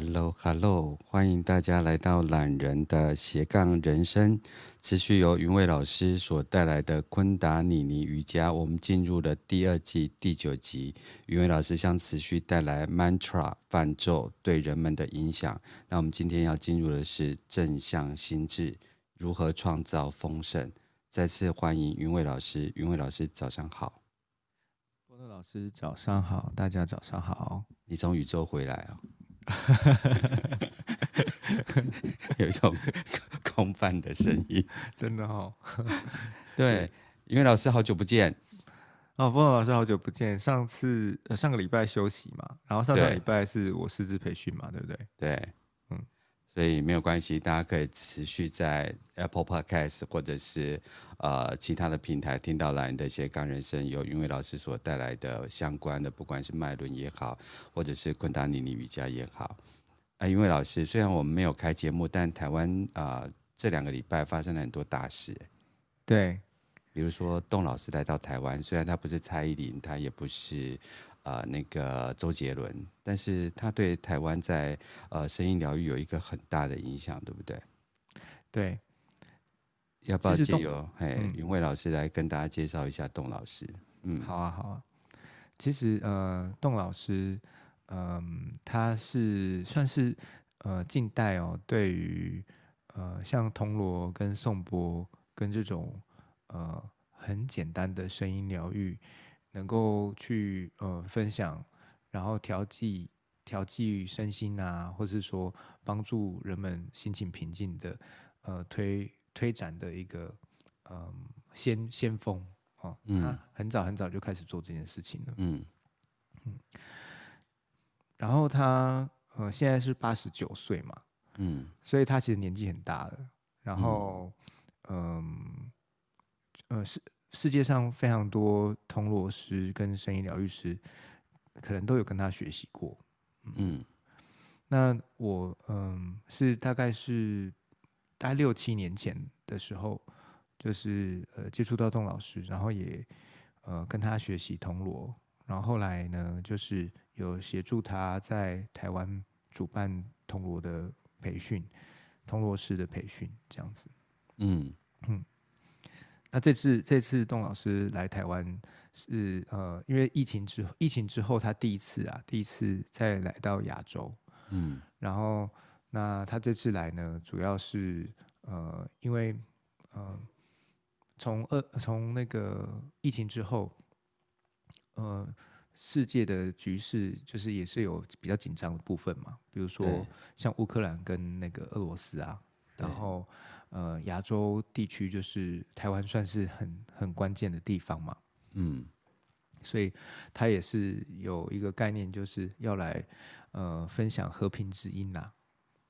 Hello，Hello，欢迎大家来到懒人的斜杠人生，持续由云伟老师所带来的昆达尼尼瑜伽。我们进入了第二季第九集，云伟老师将持续带来 mantra 泛咒对人们的影响。那我们今天要进入的是正向心智，如何创造丰盛。再次欢迎云伟老师，云伟老师早上好。波特老师早上好，大家早上好。你从宇宙回来哦。有一种空泛的声音，真的哦。对，因为老师好久不见哦，波诺老师好久不见。上次呃上个礼拜休息嘛，然后上上礼拜是我师资培训嘛，对不对？对，嗯，所以没有关系，大家可以持续在 Apple Podcast 或者是呃其他的平台听到懒人的斜杠人生，由云伟老师所带来的相关的，不管是脉轮也好，或者是昆达尼尼瑜伽也好。啊，云伟老师，虽然我们没有开节目，但台湾啊、呃、这两个礼拜发生了很多大事。对，比如说董老师来到台湾，虽然他不是蔡依林，他也不是呃那个周杰伦，但是他对台湾在呃声音疗愈有一个很大的影响，对不对？对，要不要借由嘿云伟老师来跟大家介绍一下董老师？嗯，好啊，好啊。其实呃，董老师。嗯，他是算是呃近代哦，对于呃像铜锣跟颂钵跟这种呃很简单的声音疗愈，能够去呃分享，然后调剂调剂身心啊，或是说帮助人们心情平静的呃推推展的一个嗯、呃、先先锋哦，他很早很早就开始做这件事情了，嗯。嗯。然后他呃现在是八十九岁嘛，嗯，所以他其实年纪很大了。然后嗯呃世世界上非常多铜锣师跟声音疗愈师，可能都有跟他学习过，嗯。嗯那我嗯是大概是大概六七年前的时候，就是呃接触到董老师，然后也呃跟他学习铜锣，然后后来呢就是。有协助他在台湾主办铜锣的培训，铜锣师的培训这样子。嗯嗯。那这次这次董老师来台湾是呃，因为疫情之后疫情之后他第一次啊，第一次再来到亚洲。嗯。然后那他这次来呢，主要是呃，因为呃，从二从那个疫情之后，呃。世界的局势就是也是有比较紧张的部分嘛，比如说像乌克兰跟那个俄罗斯啊，然后呃亚洲地区就是台湾算是很很关键的地方嘛，嗯，所以他也是有一个概念，就是要来呃分享和平之音呐，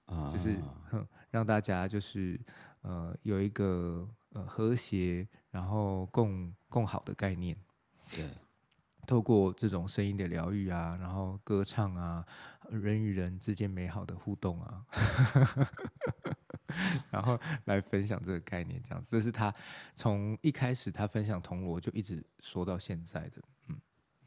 啊，就是。让大家就是呃有一个呃和谐然后共共好的概念，对。透过这种声音的疗愈啊，然后歌唱啊，人与人之间美好的互动啊，然后来分享这个概念，这样子，这是他从一开始他分享铜锣就一直说到现在的。嗯，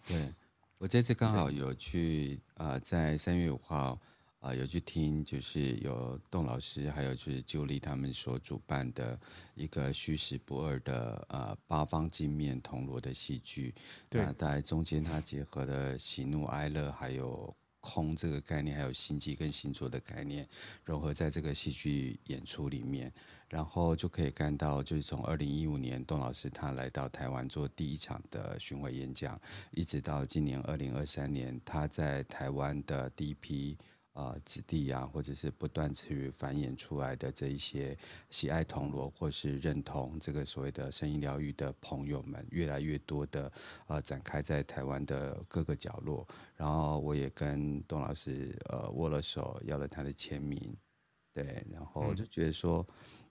对，我这次刚好有去啊、呃，在三月五号。啊、呃，有去听，就是有董老师，还有就是九力他们所主办的一个虚实不二的呃八方镜面铜锣的戏剧。对，那在中间它结合了喜怒哀乐，还有空这个概念，还有星际跟星座的概念，融合在这个戏剧演出里面，然后就可以看到，就是从二零一五年董老师他来到台湾做第一场的巡回演讲，一直到今年二零二三年，他在台湾的第一批。啊、呃，子弟呀、啊，或者是不断去繁衍出来的这一些喜爱铜锣或是认同这个所谓的声音疗愈的朋友们，越来越多的呃展开在台湾的各个角落。然后我也跟董老师呃握了手，要了他的签名，对，然后就觉得说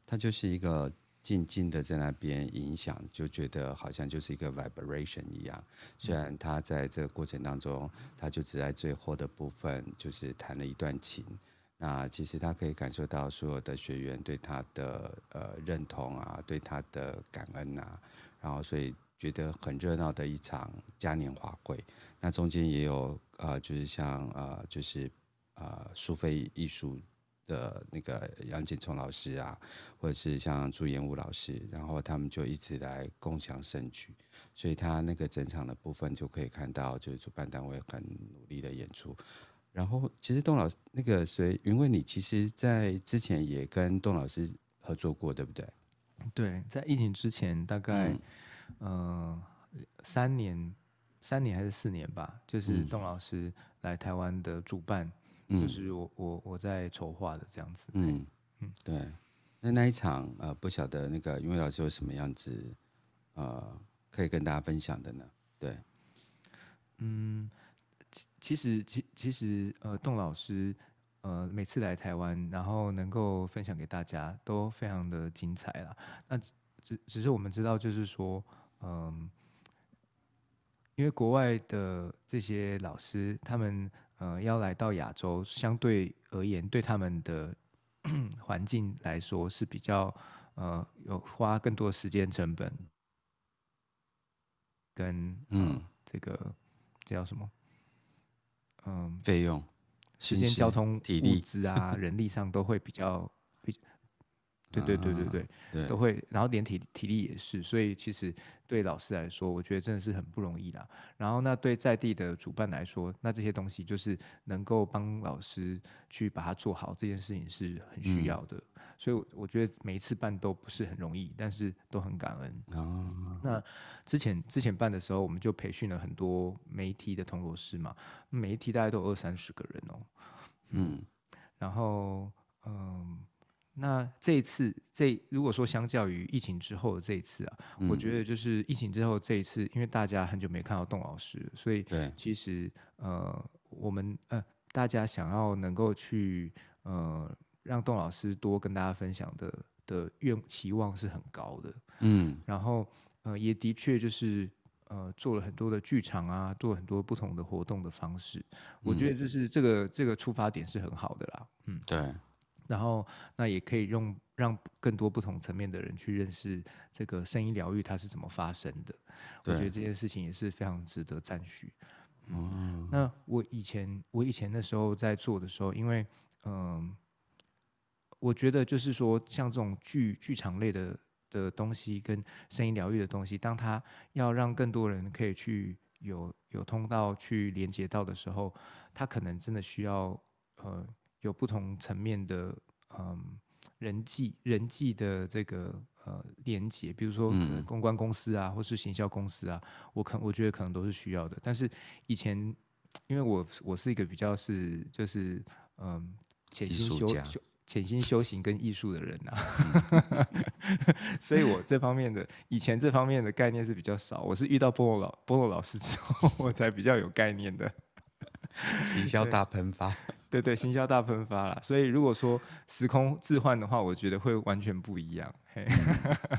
他就是一个。静静的在那边影响，就觉得好像就是一个 vibration 一样。虽然他在这个过程当中，他就只在最后的部分就是弹了一段琴。那其实他可以感受到所有的学员对他的呃认同啊，对他的感恩啊，然后所以觉得很热闹的一场嘉年华会。那中间也有呃，就是像呃，就是。呃苏菲艺术的那个杨景聪老师啊，或者是像朱延武老师，然后他们就一直来共享盛举，所以他那个整场的部分就可以看到，就是主办单位很努力的演出。然后其实邓老师那个谁云蔚，你其实在之前也跟邓老师合作过，对不对？对，在疫情之前大概嗯、呃、三年，三年还是四年吧，就是邓老师来台湾的主办，嗯、就是我我我在筹划的这样子。嗯嗯，对。那那一场呃，不晓得那个云伟老师有什么样子呃，可以跟大家分享的呢？对，嗯。其其实，其其实，呃，栋老师，呃，每次来台湾，然后能够分享给大家，都非常的精彩啦。那只只是我们知道，就是说，嗯、呃，因为国外的这些老师，他们呃要来到亚洲，相对而言，对他们的 环境来说是比较呃有花更多时间成本，跟、呃、嗯这个这叫什么？嗯，费用、时间、交通、体力、物资啊，人力上都会比较比，对对对对对，对都会，然后连体体力也是，所以其实对老师来说，我觉得真的是很不容易啦。然后那对在地的主办来说，那这些东西就是能够帮老师去把它做好，这件事情是很需要的。嗯所以我觉得每一次办都不是很容易，但是都很感恩。啊，那之前之前办的时候，我们就培训了很多媒体的铜锣师嘛，每一梯大概都有二三十个人哦。嗯，然后嗯，那这一次这如果说相较于疫情之后的这一次啊，嗯，我觉得就是疫情之后这一次，因为大家很久没看到董老师，所以其实呃我们呃大家想要能够去呃。让董老师多跟大家分享的的愿期望是很高的，嗯，然后呃也的确就是呃做了很多的剧场啊，做了很多不同的活动的方式，嗯、我觉得这是这个这个出发点是很好的啦，嗯，对，然后那也可以用让更多不同层面的人去认识这个声音疗愈它是怎么发生的，我觉得这件事情也是非常值得赞许，嗯，那我以前我以前那时候在做的时候，因为嗯。呃我觉得就是说，像这种剧剧场类的的东西，跟声音疗愈的东西，当它要让更多人可以去有有通道去连接到的时候，它可能真的需要呃有不同层面的嗯、呃、人际人际的这个呃连接，比如说公关公司啊，或是行销公司啊，我可我觉得可能都是需要的。但是以前因为我我是一个比较是就是嗯潜心修修。潜心修行跟艺术的人呐、啊，所以我这方面的以前这方面的概念是比较少。我是遇到波洛老波洛老师之后，我才比较有概念的。行销大喷发，对，对对，行销大喷发了。所以如果说时空置换的话，我觉得会完全不一样。嘿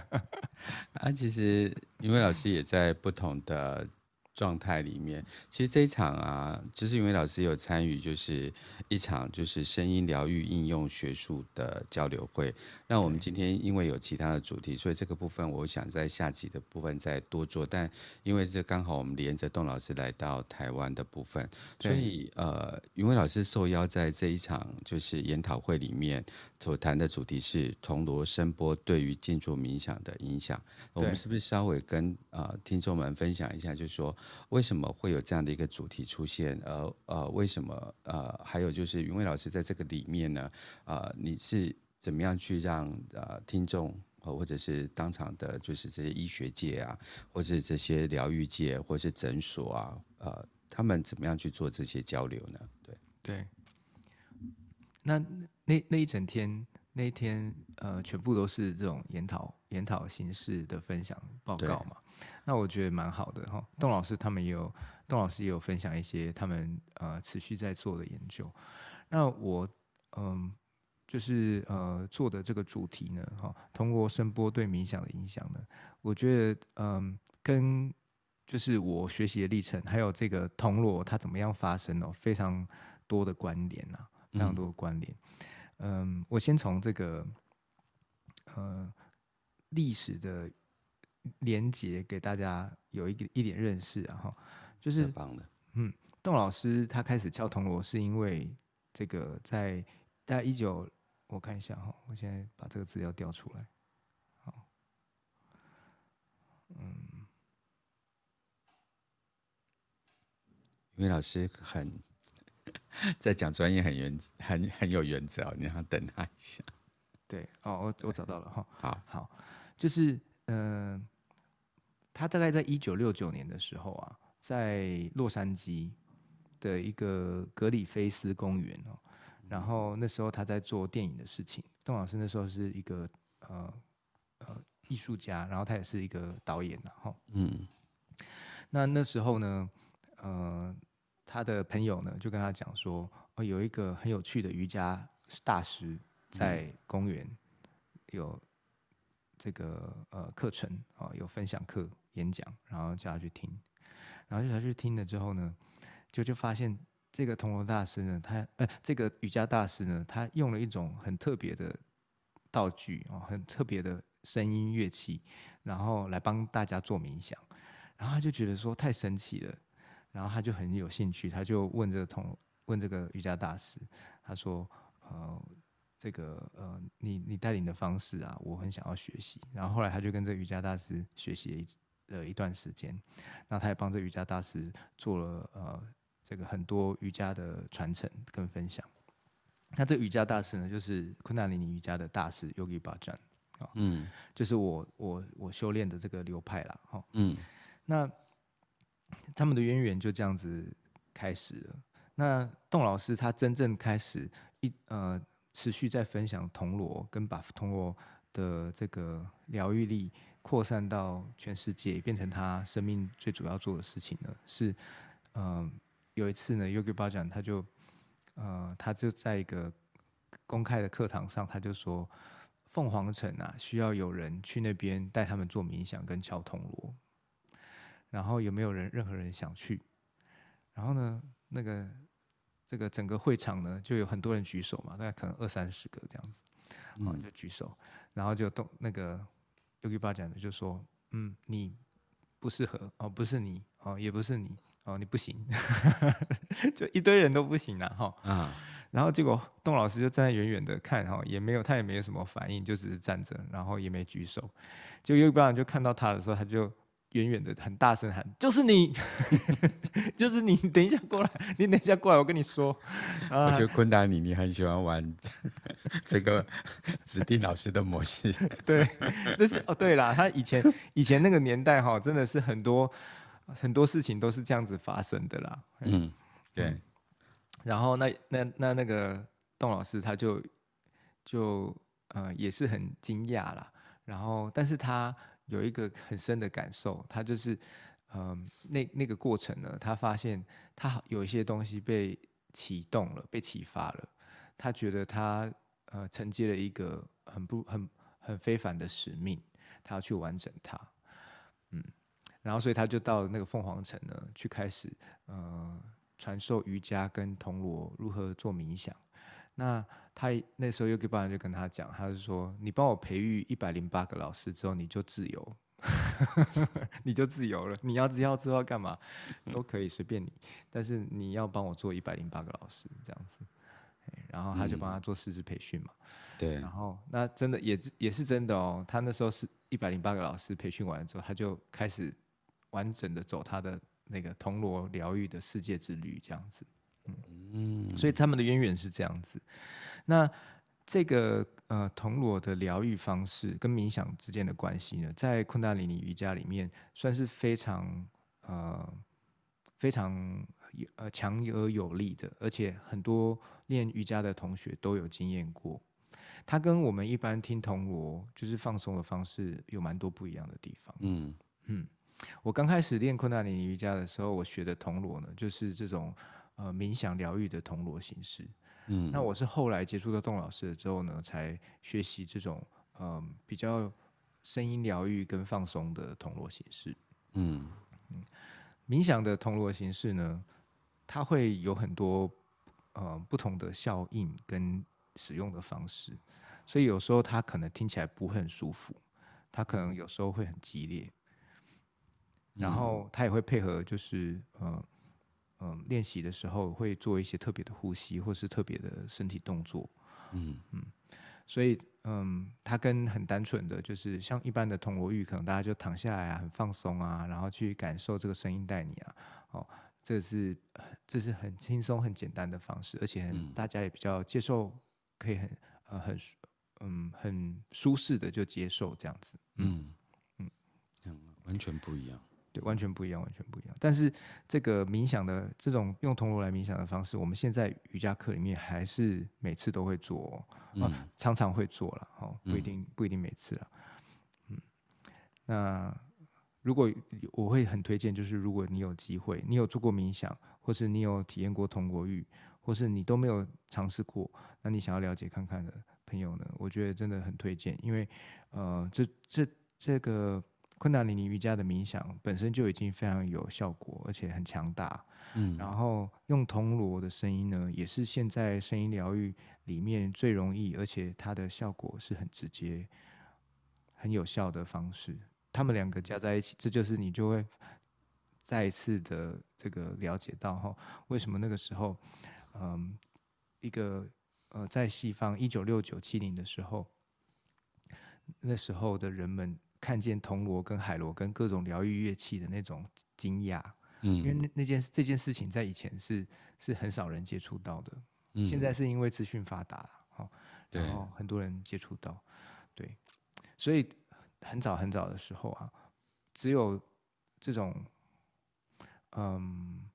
啊，其实因为老师也在不同的。状态里面，其实这一场啊，就是因为老师有参与，就是一场就是声音疗愈应用学术的交流会。那我们今天因为有其他的主题，所以这个部分我想在下集的部分再多做。但因为这刚好我们连着栋老师来到台湾的部分，所以呃，云伟老师受邀在这一场就是研讨会里面所谈的主题是铜锣声波对于静坐冥想的影响。我们是不是稍微跟呃听众们分享一下，就是说。为什么会有这样的一个主题出现？呃呃，为什么呃，还有就是云蔚老师在这个里面呢？呃，你是怎么样去让呃听众或者是当场的，就是这些医学界啊，或者这些疗愈界，或者是诊所啊，呃，他们怎么样去做这些交流呢？对对。那那那一整天，那一天呃，全部都是这种研讨研讨形式的分享报告嘛。那我觉得蛮好的哈，邓老师他们也有，邓老师也有分享一些他们呃持续在做的研究。那我嗯，就是呃做的这个主题呢，哈，通过声波对冥想的影响呢，我觉得嗯，跟就是我学习的历程，还有这个铜锣它怎么样发生哦，非常多的关联呐，非常多的关联。嗯，我先从这个呃历史的。连接给大家有一个一点认识啊哈，就是嗯，邓老师他开始敲铜锣是因为这个在在一九，我看一下哈，我现在把这个资料调出来，好，嗯，因为老师很 在讲专业很原很很有原则，你要等他一下。对，哦，我我找到了哈，好，好，就是嗯、呃，他大概在一九六九年的时候啊，在洛杉矶的一个格里菲斯公园哦。然后那时候他在做电影的事情，邓老师那时候是一个呃呃艺术家，然后他也是一个导演，然后嗯，那那时候呢，呃，他的朋友呢就跟他讲说，哦，有一个很有趣的瑜伽大师在公园有这个呃课程啊，有分享课演讲，然后叫他去听，然后就他去听了之后呢，就就发现。这个铜锣大师呢，他呃，这个瑜伽大师呢，他用了一种很特别的道具哦，很特别的声音乐器，然后来帮大家做冥想，然后他就觉得说太神奇了，然后他就很有兴趣，他就问这个铜问这个瑜伽大师，他说呃，这个呃，你你带领的方式啊，我很想要学习，然后后来他就跟这个瑜伽大师学习了一了一段时间，那他也帮这瑜伽大师做了呃。这个很多瑜伽的传承跟分享，那这个瑜伽大师呢，就是昆达里尼瑜伽的大师 Yogi Bhajan 啊，嗯，就是我我我修炼的这个流派啦，哈，嗯，那他们的渊源就这样子开始了。那邓老师他真正开始一呃持续在分享铜锣，跟把铜锣的这个疗愈力扩散到全世界，变成他生命最主要做的事情呢，是嗯。呃有一次呢，Yogi Bhajan 他就，呃，他就在一个公开的课堂上，他就说，凤凰城啊，需要有人去那边带他们做冥想跟敲铜锣，然后有没有人，任何人想去？然后呢，那个这个整个会场呢，就有很多人举手嘛，大概可能二三十个这样子，啊，就举手，然后就动那个 Yogi Bhajan 就说，嗯，你不适合哦，不是你哦，也不是你。哦，你不行，就一堆人都不行了哈。啊，然后结果邓老师就站在远远的看哈，也没有他也没有什么反应，就只是站着，然后也没举手。结果有一帮人就看到他的时候，他就远远的很大声喊：“就是你，就是你！等一下过来，你等一下过来，我跟你说。”我觉得昆达你，你很喜欢玩 这个指定老师的模式。对，但是哦，对啦，他以前以前那个年代哈，真的是很多。很多事情都是这样子发生的啦。嗯，对。嗯、然后那那那那个邓老师他就就呃也是很惊讶啦。然后，但是他有一个很深的感受，他就是嗯、那那个过程呢，他发现他有一些东西被启动了，被启发了。他觉得他呃承接了一个很不很很非凡的使命，他要去完成它。嗯。然后，所以他就到了那个凤凰城呢，去开始呃传授瑜伽跟铜锣如何做冥想。那他那时候 Yogi Bhajan 就跟他讲，他就说：“你帮我培育一百零八个老师之后，你就自由，你就自由了。你要只要知道干嘛都可以随便你，但是你要帮我做一百零八个老师这样子。”然后他就帮他做师资培训嘛。对。然后那真的也也是真的哦。他那时候是一百零八个老师培训完了之后，他就开始。完整的走他的那个铜锣疗愈的世界之旅，这样子，嗯，所以他们的渊源是这样子。那这个呃铜锣的疗愈方式跟冥想之间的关系呢，在昆达里尼瑜伽里面算是非常呃非常呃强而有力的，而且很多练瑜伽的同学都有经验过。它跟我们一般听铜锣就是放松的方式有蛮多不一样的地方。嗯嗯。我刚开始练昆达里尼瑜伽的时候，我学的铜锣呢，就是这种呃冥想疗愈的铜锣形式。嗯，那我是后来接触到邓老师了之后呢，才学习这种呃比较声音疗愈跟放松的铜锣形式。嗯嗯，冥想的铜锣形式呢，它会有很多呃不同的效应跟使用的方式，所以有时候它可能听起来不会很舒服，它可能有时候会很激烈。然后它也会配合，就是呃嗯练习的时候会做一些特别的呼吸，或是特别的身体动作。嗯嗯，所以嗯，它跟很单纯的就是像一般的铜锣浴，可能大家就躺下来啊，很放松啊，然后去感受这个声音带你啊，哦，这是这是很轻松很简单的方式，而且大家也比较接受，可以很呃很嗯很舒适的就接受这样子。嗯嗯嗯，完全不一样。对，完全不一样，完全不一样。但是这个冥想的这种用铜锣来冥想的方式，我们现在瑜伽课里面还是每次都会做，嗯、啊，常常会做了，哦，不一定不一定每次了。嗯，那如果我会很推荐，就是如果你有机会，你有做过冥想，或是你有体验过铜锣浴，或是你都没有尝试过，那你想要了解看看的朋友呢，我觉得真的很推荐，因为呃，这这这个。昆达里尼瑜伽的冥想本身就已经非常有效果，而且很强大。嗯，然后用铜锣的声音呢，也是现在声音疗愈里面最容易，而且它的效果是很直接、很有效的方式。他们两个加在一起，这就是你就会再一次的这个了解到哈，为什么那个时候，嗯，一个呃，在西方一九六九七零的时候，那时候的人们。看见铜锣跟海螺跟各种疗愈乐器的那种惊讶，嗯，因为那那件这件事情在以前是是很少人接触到的，嗯，现在是因为资讯发达了，哈，然后很多人接触到，对，所以很早很早的时候啊，只有这种，嗯，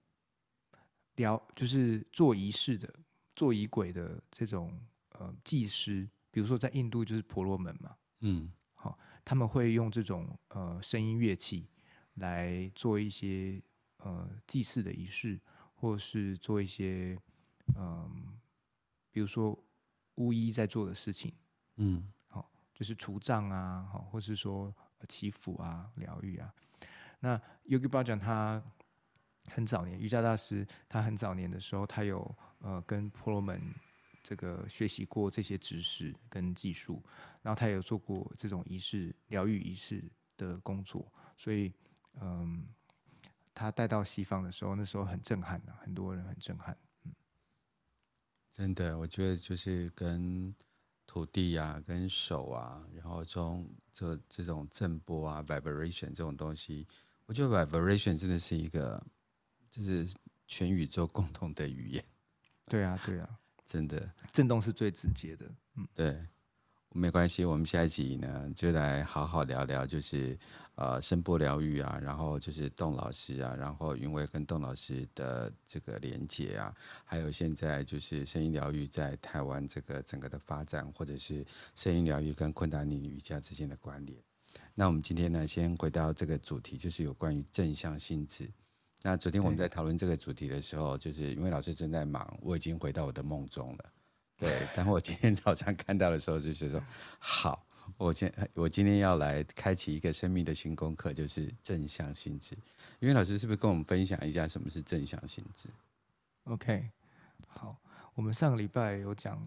疗就是做仪式的、做仪轨的这种呃祭师，比如说在印度就是婆罗门嘛，嗯。他们会用这种呃声音乐器来做一些呃祭祀的仪式，或是做一些嗯、呃，比如说巫医在做的事情，嗯，好、哦，就是除障啊，好，或是说祈福啊、疗愈啊。那 Yogi Bhajan 他很早年瑜伽大师，他很早年的时候，他有呃跟婆罗门。这个学习过这些知识跟技术，然后他也有做过这种仪式疗愈仪式的工作，所以嗯，他带到西方的时候，那时候很震撼的，很多人很震撼。嗯，真的，我觉得就是跟土地啊，跟手啊，然后从这这种震波啊，vibration 这种东西，我觉得 vibration 真的是一个，就是全宇宙共同的语言。对啊，对啊。真的，震动是最直接的。嗯，对，没关系。我们下一集呢，就来好好聊聊，就是呃，声波疗愈啊，然后就是邓老师啊，然后云薇跟邓老师的这个连接啊，还有现在就是声音疗愈在台湾这个整个的发展，或者是声音疗愈跟昆达里尼瑜伽之间的关联。那我们今天呢，先回到这个主题，就是有关于正向心智。那昨天我们在讨论这个主题的时候，就是因为老师正在忙，我已经回到我的梦中了。对，但我今天早上看到的时候，就是说，好，我今我今天要来开启一个生命的新功课，就是正向心智。因为老师是不是跟我们分享一下什么是正向心智？OK，好，我们上个礼拜有讲，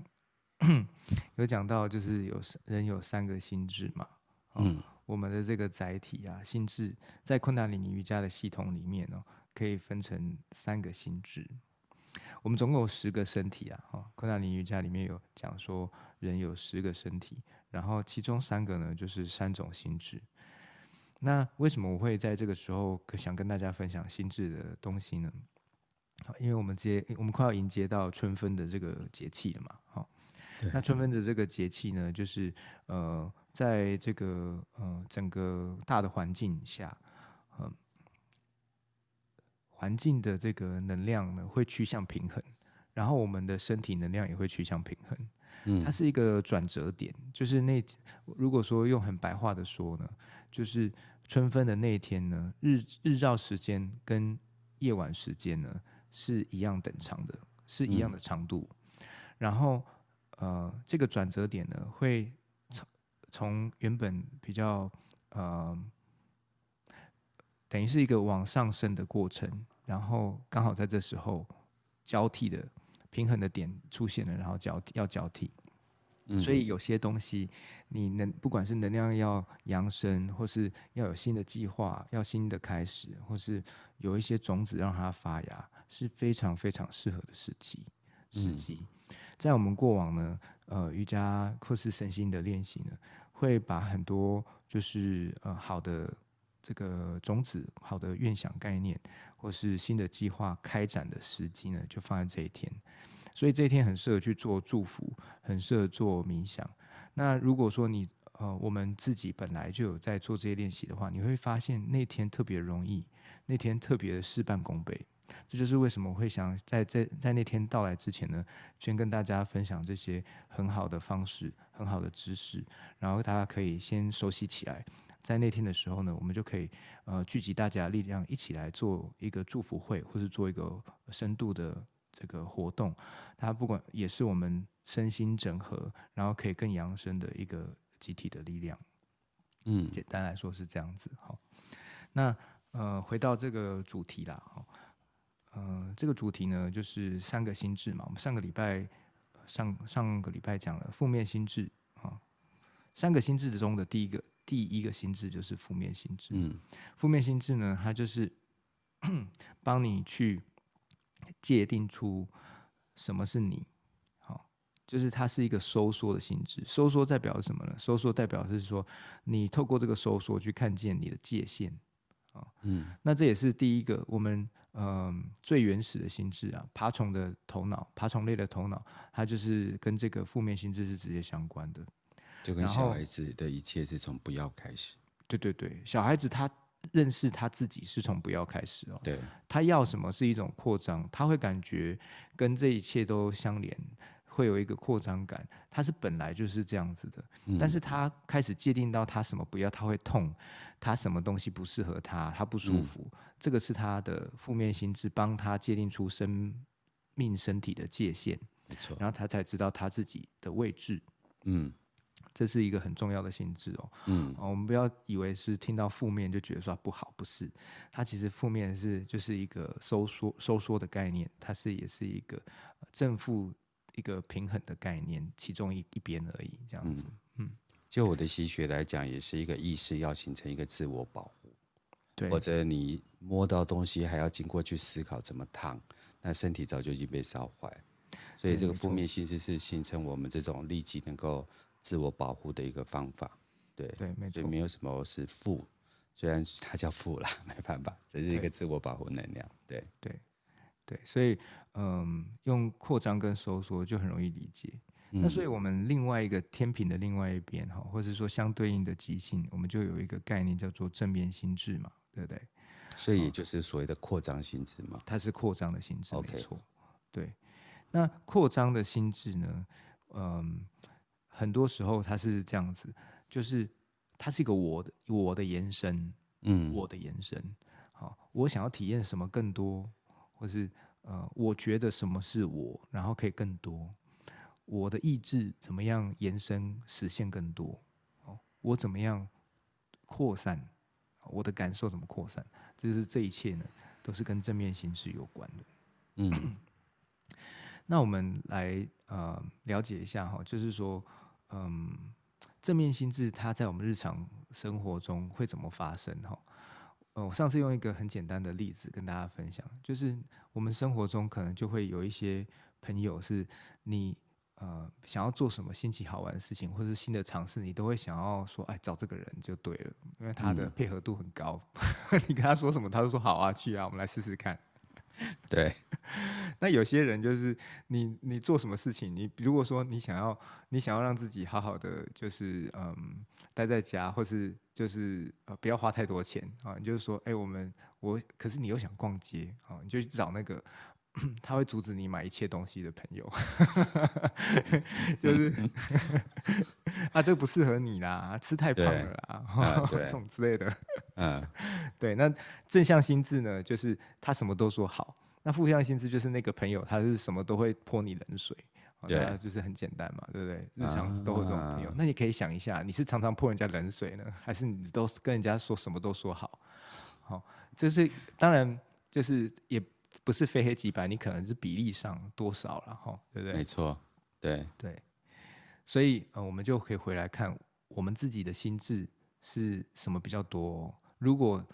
有讲到就是有人有三个心智嘛，嗯，我们的这个载体啊，心智在昆达里尼瑜伽的系统里面哦。可以分成三个心智，我们总共有十个身体啊。哈，昆达里尼瑜伽里面有讲说，人有十个身体，然后其中三个呢，就是三种心智。那为什么我会在这个时候想跟大家分享心智的东西呢？因为我们接我们快要迎接到春分的这个节气了嘛。好，那春分的这个节气呢，就是呃，在这个呃整个大的环境下，嗯。环境的这个能量呢，会趋向平衡，然后我们的身体能量也会趋向平衡。嗯，它是一个转折点，就是那如果说用很白话的说呢，就是春分的那一天呢，日日照时间跟夜晚时间呢是一样等长的，是一样的长度。嗯，然后呃，这个转折点呢，会从从原本比较呃。等于是一个往上升的过程，然后刚好在这时候交替的平衡的点出现了，然后交替要交替，嗯，所以有些东西你能不管是能量要扬升，或是要有新的计划，要新的开始，或是有一些种子让它发芽，是非常非常适合的时机。时机，在我们过往呢，呃，瑜伽或是身心的练习呢，会把很多就是呃好的这个种子、好的愿想概念，或是新的计划开展的时机呢，就放在这一天。所以这一天很适合去做祝福，很适合做冥想。那如果说你呃我们自己本来就有在做这些练习的话，你会发现那天特别容易，那天特别的事半功倍。这就是为什么我会想在在在那天到来之前呢，先跟大家分享这些很好的方式、很好的知识，然后大家可以先熟悉起来。在那天的时候呢，我们就可以呃聚集大家力量，一起来做一个祝福会，或是做一个深度的这个活动。它不管也是我们身心整合，然后可以更扬升的一个集体的力量。嗯，简单来说是这样子。好，那呃回到这个主题啦。呃，这个主题呢，就是三个心智嘛。我们上个礼拜上上个礼拜讲了负面心智啊，三个心智中的第一个第一个心智就是负面心智。嗯，负面心智呢，它就是 帮你去界定出什么是你，好，就是它是一个收缩的心智。收缩代表什么呢？收缩代表是说，你透过这个收缩去看见你的界限啊。嗯，那这也是第一个我们。嗯，最原始的心智啊，爬虫的头脑，爬虫类的头脑，它就是跟这个负面心智是直接相关的。就跟小孩子的一切是从不要开始。对对对，小孩子他认识他自己是从不要开始哦。对，他要什么是一种扩张，他会感觉跟这一切都相连。会有一个扩张感，他是本来就是这样子的，嗯、但是他开始界定到他什么不要，他会痛，他什么东西不适合他，他不舒服，嗯、这个是他的负面心智帮他界定出生命身体的界限，没错，然后他才知道他自己的位置，嗯，这是一个很重要的心智哦，嗯，我们不要以为是听到负面就觉得说不好，不是，它其实负面是就是一个收缩收缩的概念，它是也是一个正负。一个平衡的概念，其中一一边而已，这样子。嗯，就我的习学来讲，也是一个意识要形成一个自我保护。对，或者你摸到东西还要经过去思考怎么烫，那身体早就已经被烧坏。所以这个负面心智是形成我们这种立即能够自我保护的一个方法。对对，没错。所以没有什么是负，虽然它叫负啦，没办法，这是一个自我保护能量。对对。对，所以嗯，用扩张跟收缩就很容易理解。嗯、那所以我们另外一个天平的另外一边哈，或者说相对应的极性，我们就有一个概念叫做正面心智嘛，对不对？所以也就是所谓的扩张心智嘛，它是扩张的心智.没错。对，那扩张的心智呢，嗯，很多时候它是这样子，就是它是一个我的我的延伸，嗯，我的延伸。好，我想要体验什么更多。或是呃，我觉得什么是我，然后可以更多，我的意志怎么样延伸实现更多？哦，我怎么样扩散？我的感受怎么扩散？就是这一切呢，都是跟正面形式有关的。嗯，那我们来呃了解一下哈，就是说，嗯，正面心智它在我们日常生活中会怎么发生哈？呃我上次用一个很简单的例子跟大家分享，就是我们生活中可能就会有一些朋友，是你呃想要做什么新奇好玩的事情，或者是新的尝试，你都会想要说，哎，找这个人就对了，因为他的配合度很高。嗯、你跟他说什么，他就说好啊，去啊，我们来试试看。对，那有些人就是你，你做什么事情，你如果说你想要，你想要让自己好好的，就是嗯，待在家，或是就是呃，不要花太多钱啊，你就是说，哎、我们我，可是你又想逛街啊，你就去找那个他会阻止你买一切东西的朋友，就是啊，这个不适合你啦，吃太胖了啦，这种之类的。嗯，对，那正向心智呢，就是他什么都说好；那负向心智就是那个朋友，他是什么都会泼你冷水。对，就是很简单嘛，对不对？日常都会这种朋友。啊、那你可以想一下，你是常常泼人家冷水呢，还是你都跟人家说什么都说好？好，这是当然，就是也不是非黑即白，你可能是比例上多少了哈，对不对？没错，对对。所以呃，我们就可以回来看我们自己的心智是什么比较多。如果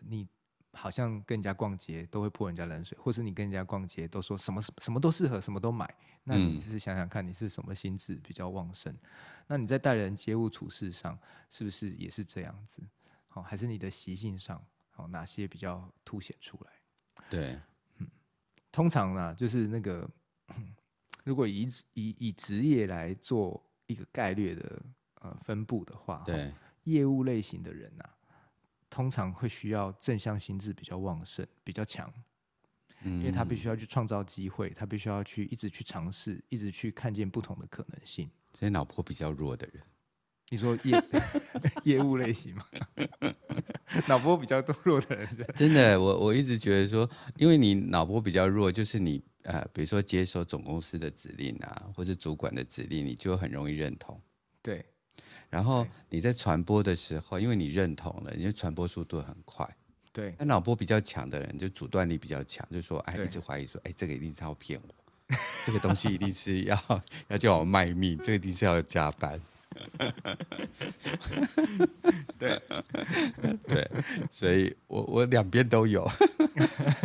你好像跟人家逛街都会泼人家冷水，或是你跟人家逛街都说什么什么都适合，什么都买，那你是想想看你是什么心智比较旺盛？嗯、那你在待人接物处事上是不是也是这样子？好，还是你的习性上好哪些比较凸显出来？对，嗯，通常呢，就是那个 如果以以以职业来做一个概略的呃分布的话，对，业务类型的人呐。通常会需要正向心智比较旺盛、比较强，嗯，因为他必须要去创造机会，他必须要去一直去尝试，一直去看见不同的可能性。所以脑波比较弱的人，你说业 业务类型吗？脑波比较弱的人，真的，我我一直觉得说，因为你脑波比较弱，就是你呃，比如说接受总公司的指令啊，或是主管的指令，你就很容易认同。对。然后你在传播的时候，因为你认同了，因为传播速度很快。对。那脑波比较强的人，就阻断力比较强，就说，哎，一直怀疑说，哎，这个一定是要骗我，这个东西一定是要 要叫我卖命，这个一定是要加班。对。对。所以我我两边都有。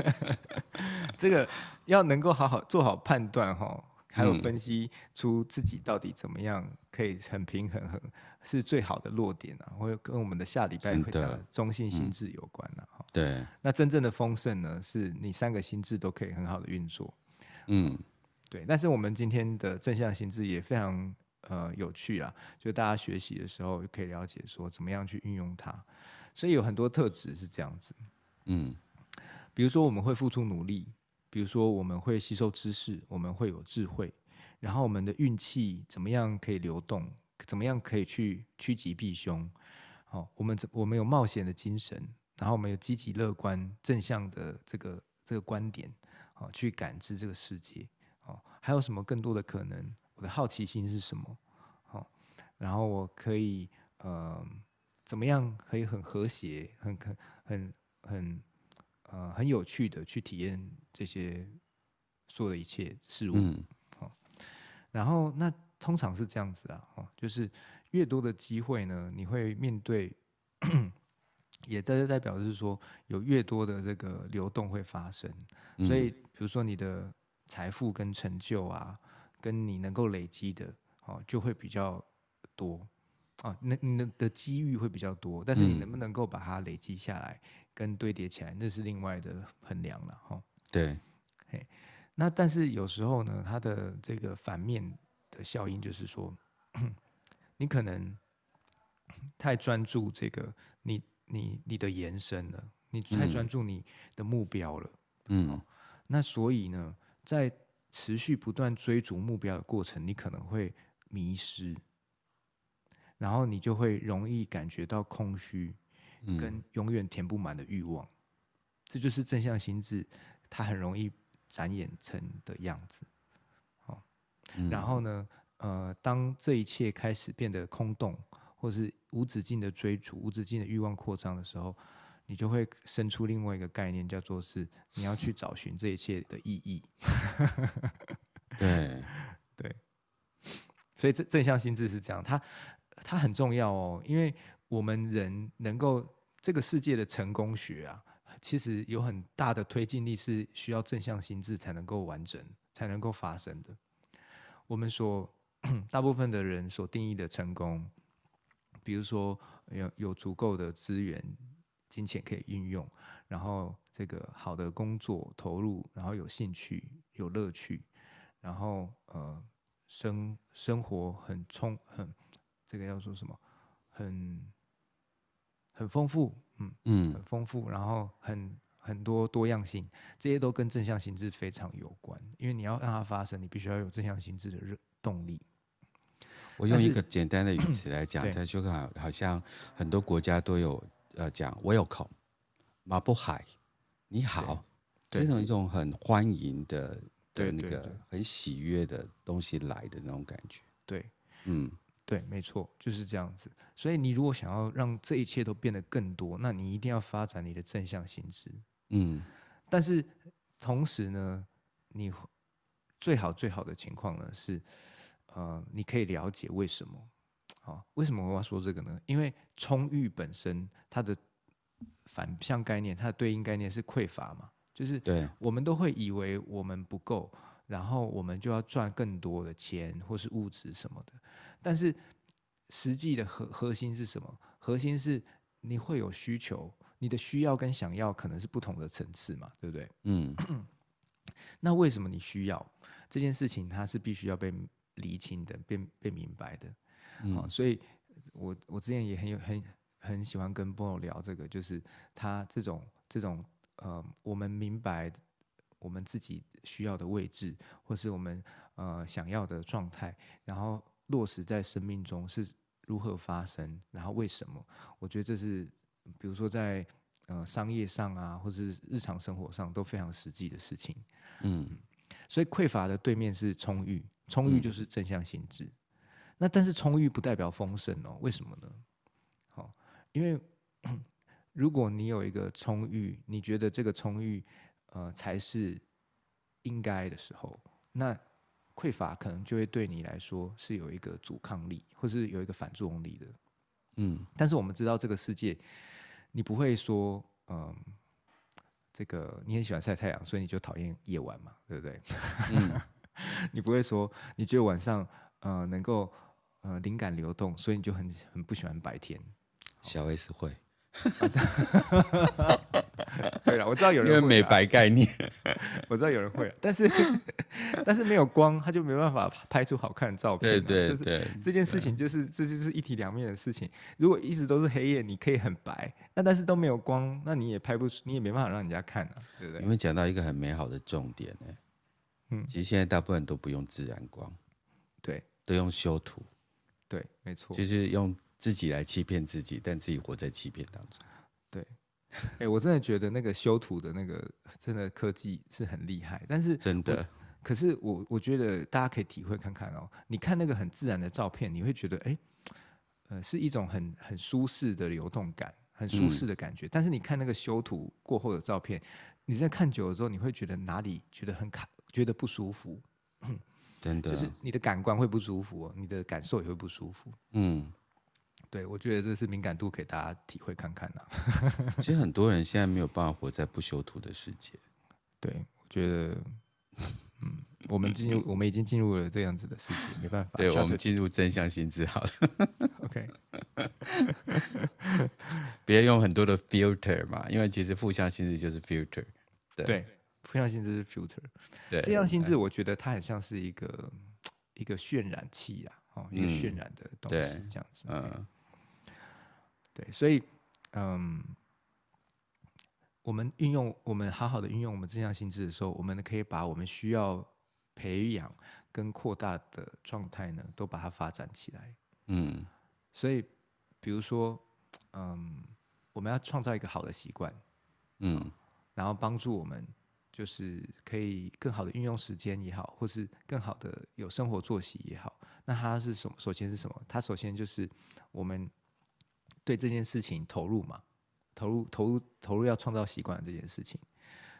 这个要能够好好做好判断哈。还有分析出自己到底怎么样可以很平衡，很是最好的落点啊，会跟我们的下礼拜会讲的中性心智有关啊。嗯、对，那真正的丰盛呢，是你三个心智都可以很好的运作。嗯，对。但是我们今天的正向心智也非常呃有趣啊，就大家学习的时候就可以了解说怎么样去运用它。所以有很多特质是这样子。嗯，比如说我们会付出努力。比如说，我们会吸收知识，我们会有智慧，然后我们的运气怎么样可以流动？怎么样可以去趋吉避凶？好，我们我们有冒险的精神，然后我们有积极乐观、正向的这个这个观点，好，去感知这个世界。好，还有什么更多的可能？我的好奇心是什么？好，然后我可以呃，怎么样可以很和谐、很很很很。呃，很有趣的去体验这些所有的一切事物，嗯，好，然后那通常是这样子啊，哦，就是越多的机会呢，你会面对，也代代表是说有越多的这个流动会发生，所以比如说你的财富跟成就啊，跟你能够累积的，哦，就会比较多，啊，那你的机遇会比较多，但是你能不能够把它累积下来？跟堆叠起来，那是另外的衡量了哈。对，嘿，那但是有时候呢，它的这个反面的效应就是说，你可能 太专注这个你你你的延伸了，你太专注你的目标了，嗯，那所以呢，在持续不断追逐目标的过程，你可能会迷失，然后你就会容易感觉到空虚。跟永远填不满的欲望，这就是正向心智，它很容易展演成的样子。好，然后呢，呃，当这一切开始变得空洞，或是无止境的追逐、无止境的欲望扩张的时候，你就会生出另外一个概念，叫做是 你要去找寻这一切的意义。对 对，所以正正向心智是这样，它它很重要哦，因为。我们人能够这个世界的成功学啊，其实有很大的推进力，是需要正向心智才能够完整，才能够发生的。我们说 大部分的人所定义的成功，比如说有有足够的资源、金钱可以运用，然后这个好的工作投入，然后有兴趣、有乐趣，然后呃生生活很充很这个要说什么很。很丰富，嗯嗯，很丰富，然后很很多多样性，这些都跟正向心智非常有关。因为你要让它发生，你必须要有正向心智的热动力。我用一个简单的语词来讲，在就好，好像很多国家都有呃讲 welcome，马布海，你好，这种一种很欢迎的的那个很喜悦的东西来的那种感觉。对，嗯。对，没错，就是这样子。所以你如果想要让这一切都变得更多，那你一定要发展你的正向心智。嗯，但是同时呢，你最好最好的情况呢是，呃，你可以了解为什么。好，为什么我要说这个呢？因为充裕本身它的反向概念，它的对应概念是匮乏嘛，就是对，我们都会以为我们不够，然后我们就要赚更多的钱或是物质什么的，但是实际的核核心是什么？核心是你会有需求，你的需要跟想要可能是不同的层次嘛，对不对？嗯，那为什么你需要这件事情？它是必须要被厘清的，被被明白的。嗯，哦，所以我我之前也很有很很喜欢跟 Bono 聊这个，就是他这种这种呃，我们明白我们自己需要的位置，或是我们呃想要的状态，然后落实在生命中是如何发生，然后为什么？我觉得这是比如说在呃商业上啊，或是日常生活上都非常实际的事情。嗯，所以匮乏的对面是充裕，充裕就是正向心智。嗯那但是充裕不代表丰盛哦，为什么呢？好，因为 如果你有一个充裕，你觉得这个充裕，呃，才是应该的时候，那匮乏可能就会对你来说是有一个阻抗力，或是有一个反作用力的。嗯，但是我们知道这个世界，你不会说，嗯、呃，这个你很喜欢晒太阳，所以你就讨厌夜晚嘛，对不对？嗯，你不会说你觉得晚上，呃，能够。呃，灵感流动，所以你就很很不喜欢白天。小 S 会，对了，我知道有人因为美白概念，我知道有人会，但是 但是没有光，他就没办法拍出好看的照片。对对对，这件事情就是这就是一体两面的事情。如果一直都是黑夜，你可以很白，那但是都没有光，那你也拍不出，你也没办法让人家看啊，对不对？因为讲到一个很美好的重点呢，嗯，其实现在大部分都不用自然光，对，都用修图。对，没错，就是用自己来欺骗自己，但自己活在欺骗当中。对，哎、欸，我真的觉得那个修图的那个真的科技是很厉害，但是真的，可是我我觉得大家可以体会看看哦。你看那个很自然的照片，你会觉得哎、欸，呃，是一种很很舒适的流动感，很舒适的感觉。嗯、但是你看那个修图过后的照片，你在看久了之后，你会觉得哪里觉得很卡，觉得不舒服。真的，就是你的感官会不舒服，你的感受也会不舒服。嗯，对，我觉得这是敏感度，给大家体会看看呐。其实很多人现在没有办法活在不修图的世界。对，我觉得，嗯，我们进入，我们已经进入了这样子的世界，没办法。对，我们进入正向心智好了。OK，别用很多的 filter 嘛，因为其实负向心智就是 filter。对。对负向心智是 filter，对，正向心智我觉得它很像是一个一个渲染器啊，哦，一个渲染的东西这样子，嗯，对，所以嗯，我们运用我们好好的运用我们正向心智的时候，我们可以把我们需要培养跟扩大的状态呢，都把它发展起来，嗯，所以比如说，嗯，我们要创造一个好的习惯，嗯，然后帮助我们。就是可以更好的运用时间也好，或是更好的有生活作息也好。那它是什么？首先是什么？它首先就是我们对这件事情投入嘛，投入投入投入要创造习惯这件事情。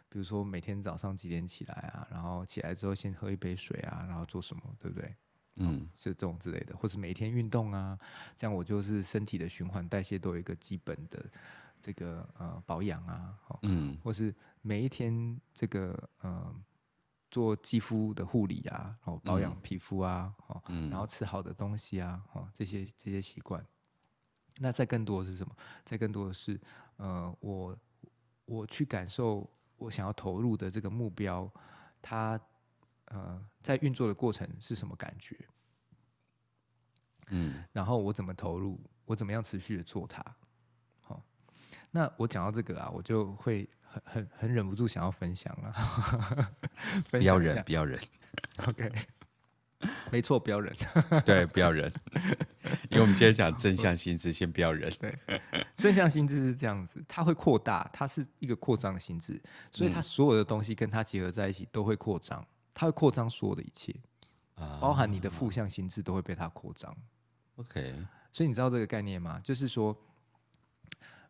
比如说每天早上几点起来啊，然后起来之后先喝一杯水啊，然后做什么，对不对？嗯，是这种之类的，或是每天运动啊，这样我就是身体的循环代谢都有一个基本的。这个呃保养啊，嗯，或是每一天这个呃做肌肤的护理啊，哦保养皮肤啊，哦，嗯，然后吃好的东西啊，哦这些这些习惯。那再更多的是什么？再更多的是呃我我去感受我想要投入的这个目标，它呃在运作的过程是什么感觉？嗯，然后我怎么投入？我怎么样持续的做它？那我讲到这个啊，我就会很很很忍不住想要分享啊，不要忍，不要忍，OK，没错，不要忍，对，不要忍，因为我们今天讲正向心智，先不要忍，对，正向心智是这样子，它会扩大，它是一个扩张的心智，所以它所有的东西跟它结合在一起都会扩张，它会扩张所有的一切，包含你的负向心智都会被它扩张，OK，所以你知道这个概念吗？就是说。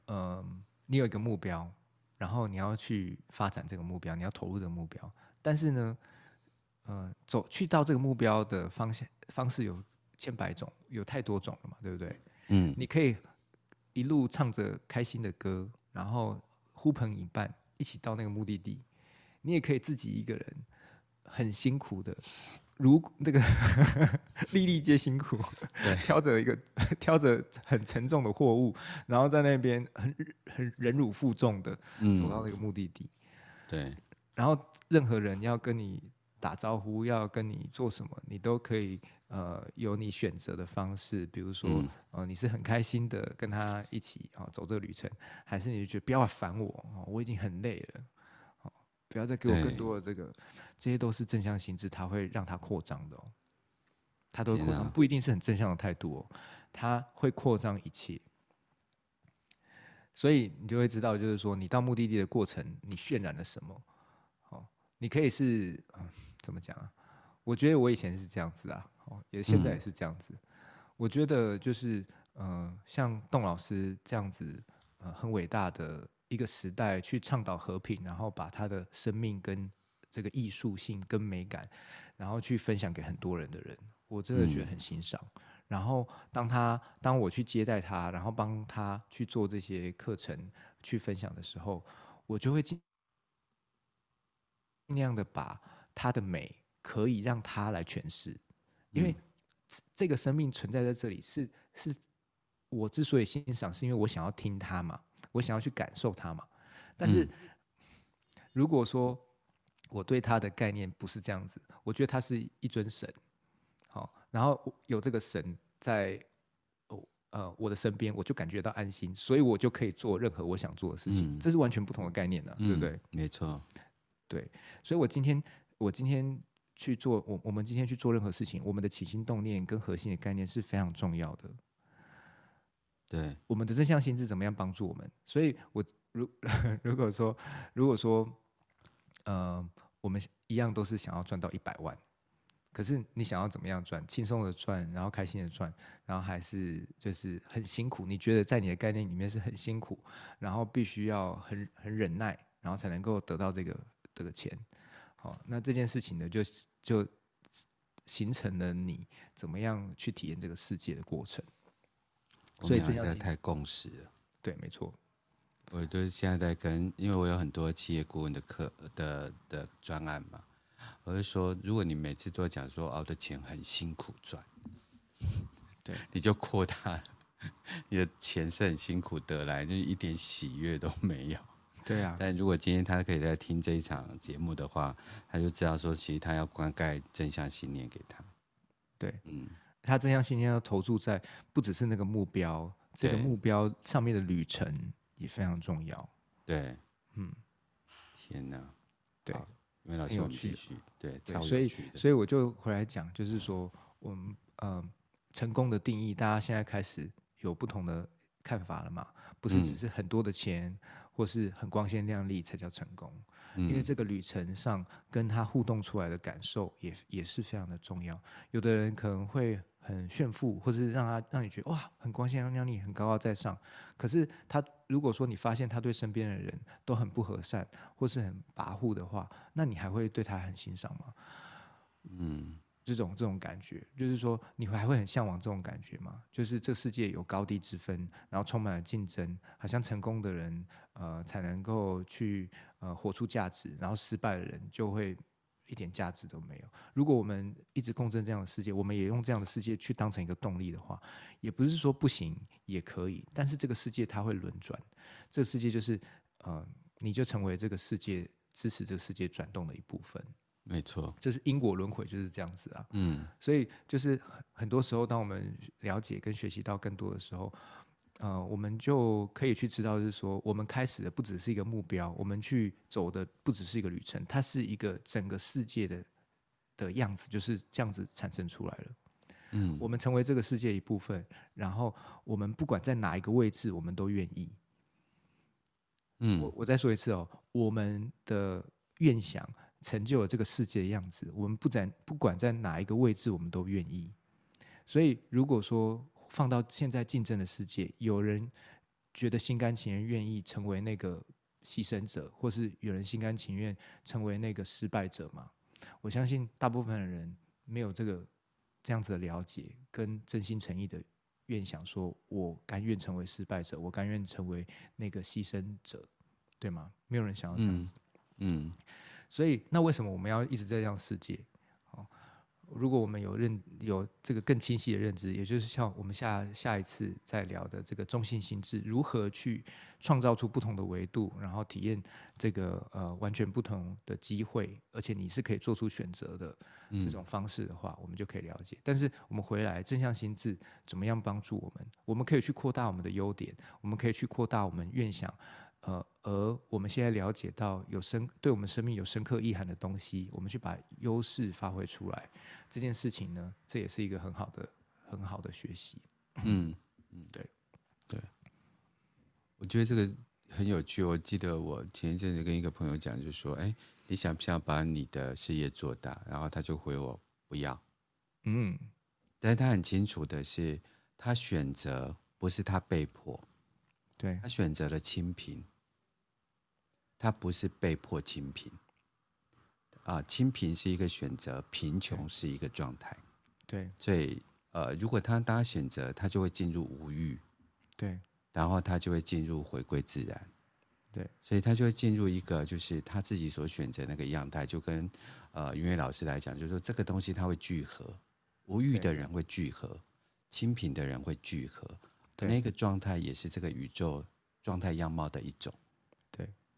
嗯、呃，你有一个目标，然后你要去发展这个目标，你要投入这个目标。但是呢，嗯，走去到这个目标的方向方式有千百种，有太多种了嘛，对不对？嗯，你可以一路唱着开心的歌，然后呼朋引伴一起到那个目的地，你也可以自己一个人很辛苦的，如 那个粒粒皆辛苦，对，挑着一个挑着很沉重的货物，然后在那边很很忍辱负重的走到那个目的地，嗯、对，然后任何人要跟你打招呼，要跟你做什么，你都可以。呃，有你选择的方式，比如说，嗯、呃，你是很开心的跟他一起啊、哦、走这个旅程，还是你就觉得不要烦我、哦，我已经很累了，哦，不要再给我更多的这个，这些都是正向心智，它会让它扩张的哦，它都会扩张，不一定是很正向的态度哦，它会扩张一切，所以你就会知道，就是说，你到目的地的过程，你渲染了什么，哦，你可以是，怎么讲啊？我觉得我以前是这样子啊。哦，也现在也是这样子。嗯、我觉得就是，呃，像邓老师这样子，呃，很伟大的一个时代，去倡导和平，然后把他的生命跟这个艺术性跟美感，然后去分享给很多人的人，我真的觉得很欣赏。嗯、然后当他当我去接待他，然后帮他去做这些课程去分享的时候，我就会尽尽量的把他的美可以让他来诠释。因为这个生命存在在这里，是是，我之所以欣赏，是因为我想要听他嘛，我想要去感受它嘛。但是，如果说我对它的概念不是这样子，我觉得它是一尊神，好，然后有这个神在哦呃我的身边，我就感觉到安心，所以我就可以做任何我想做的事情。这是完全不同的概念呢，对不对？没错，对，所以我今天我今天。去做我我们今天去做任何事情，我们的起心动念跟核心的概念是非常重要的。对，我们的正向心智怎么样帮助我们？所以我，如 如果说如果说，呃，我们一样都是想要赚到一百万，可是你想要怎么样赚？轻松的赚，然后开心的赚，然后还是就是很辛苦？你觉得在你的概念里面是很辛苦，然后必须要很很忍耐，然后才能够得到这个这个钱？好，那这件事情呢，就就形成了你怎么样去体验这个世界的过程。所以这现在太共识了。对，没错。我就是现在在跟，因为我有很多企业顾问的课的的专案嘛，我就说，如果你每次都讲说，熬的钱很辛苦赚，对，你就扩大，你的钱是很辛苦得来，就是一点喜悦都没有。对啊，但如果今天他可以在听这一场节目的话，他就知道说，其实他要灌溉正向信念给他。对，嗯，他这项信念要投注在不只是那个目标，这个目标上面的旅程也非常重要。对，嗯，天哪，对，因为老师我们继续，对，对，所以所以我就回来讲，就是说，我们呃，成功的定义，大家现在开始有不同的看法了嘛？不是只是很多的钱。嗯或是很光鲜亮丽才叫成功，因为这个旅程上跟他互动出来的感受也也是非常的重要。有的人可能会很炫富，或是让他让你觉得哇很光鲜亮丽、很高高在上。可是他如果说你发现他对身边的人都很不和善，或是很跋扈的话，那你还会对他很欣赏吗？嗯。这种这种感觉，就是说，你还会很向往这种感觉吗？就是这世界有高低之分，然后充满了竞争，好像成功的人，呃，才能够去呃活出价值，然后失败的人就会一点价值都没有。如果我们一直共振这样的世界，我们也用这样的世界去当成一个动力的话，也不是说不行，也可以。但是这个世界它会轮转，这个世界就是呃，你就成为这个世界支持这个世界转动的一部分。没错，就是因果轮回就是这样子啊。嗯，所以就是很多时候，当我们了解跟学习到更多的时候，呃，我们就可以去知道，就是说，我们开始的不只是一个目标，我们去走的不只是一个旅程，它是一个整个世界的的样子，就是这样子产生出来了。嗯，我们成为这个世界一部分，然后我们不管在哪一个位置，我们都愿意。嗯，我我再说一次哦，我们的愿想。成就了这个世界的样子，我们不在不管在哪一个位置，我们都愿意。所以，如果说放到现在竞争的世界，有人觉得心甘情愿愿意成为那个牺牲者，或是有人心甘情愿成为那个失败者吗？我相信大部分的人没有这个这样子的了解跟真心诚意的愿想说，我甘愿成为失败者，我甘愿成为那个牺牲者，对吗？没有人想要这样子。嗯，嗯，所以那为什么我们要一直在这样世界？如果我们有认有这个更清晰的认知，也就是像我们下下一次再聊的这个中性心智，如何去创造出不同的维度，然后体验这个呃完全不同的机会，而且你是可以做出选择的这种方式的话，嗯、我们就可以了解。但是我们回来正向心智怎么样帮助我们？我们可以去扩大我们的优点，我们可以去扩大我们愿想。呃，而我们现在了解到有深对我们生命有深刻意涵的东西，我们去把优势发挥出来，这件事情呢，这也是一个很好的、很好的学习。嗯嗯，对对，我觉得这个很有趣。我记得我前一阵子跟一个朋友讲，就说：“哎，你想不想把你的事业做大？”然后他就回我：“不要。”嗯，但是他很清楚的是，他选择不是他被迫。对，他选择了清贫，他不是被迫清贫啊，清贫是一个选择，贫穷是一个状态。对，所以呃，如果他当他选择，他就会进入无欲，对，然后他就会进入回归自然，对，所以他就会进入一个就是他自己所选择那个样态，就跟呃云伟老师来讲，就是说这个东西他会聚合，无欲的人会聚合，清贫的人会聚合。那个状态也是这个宇宙状态样貌的一种。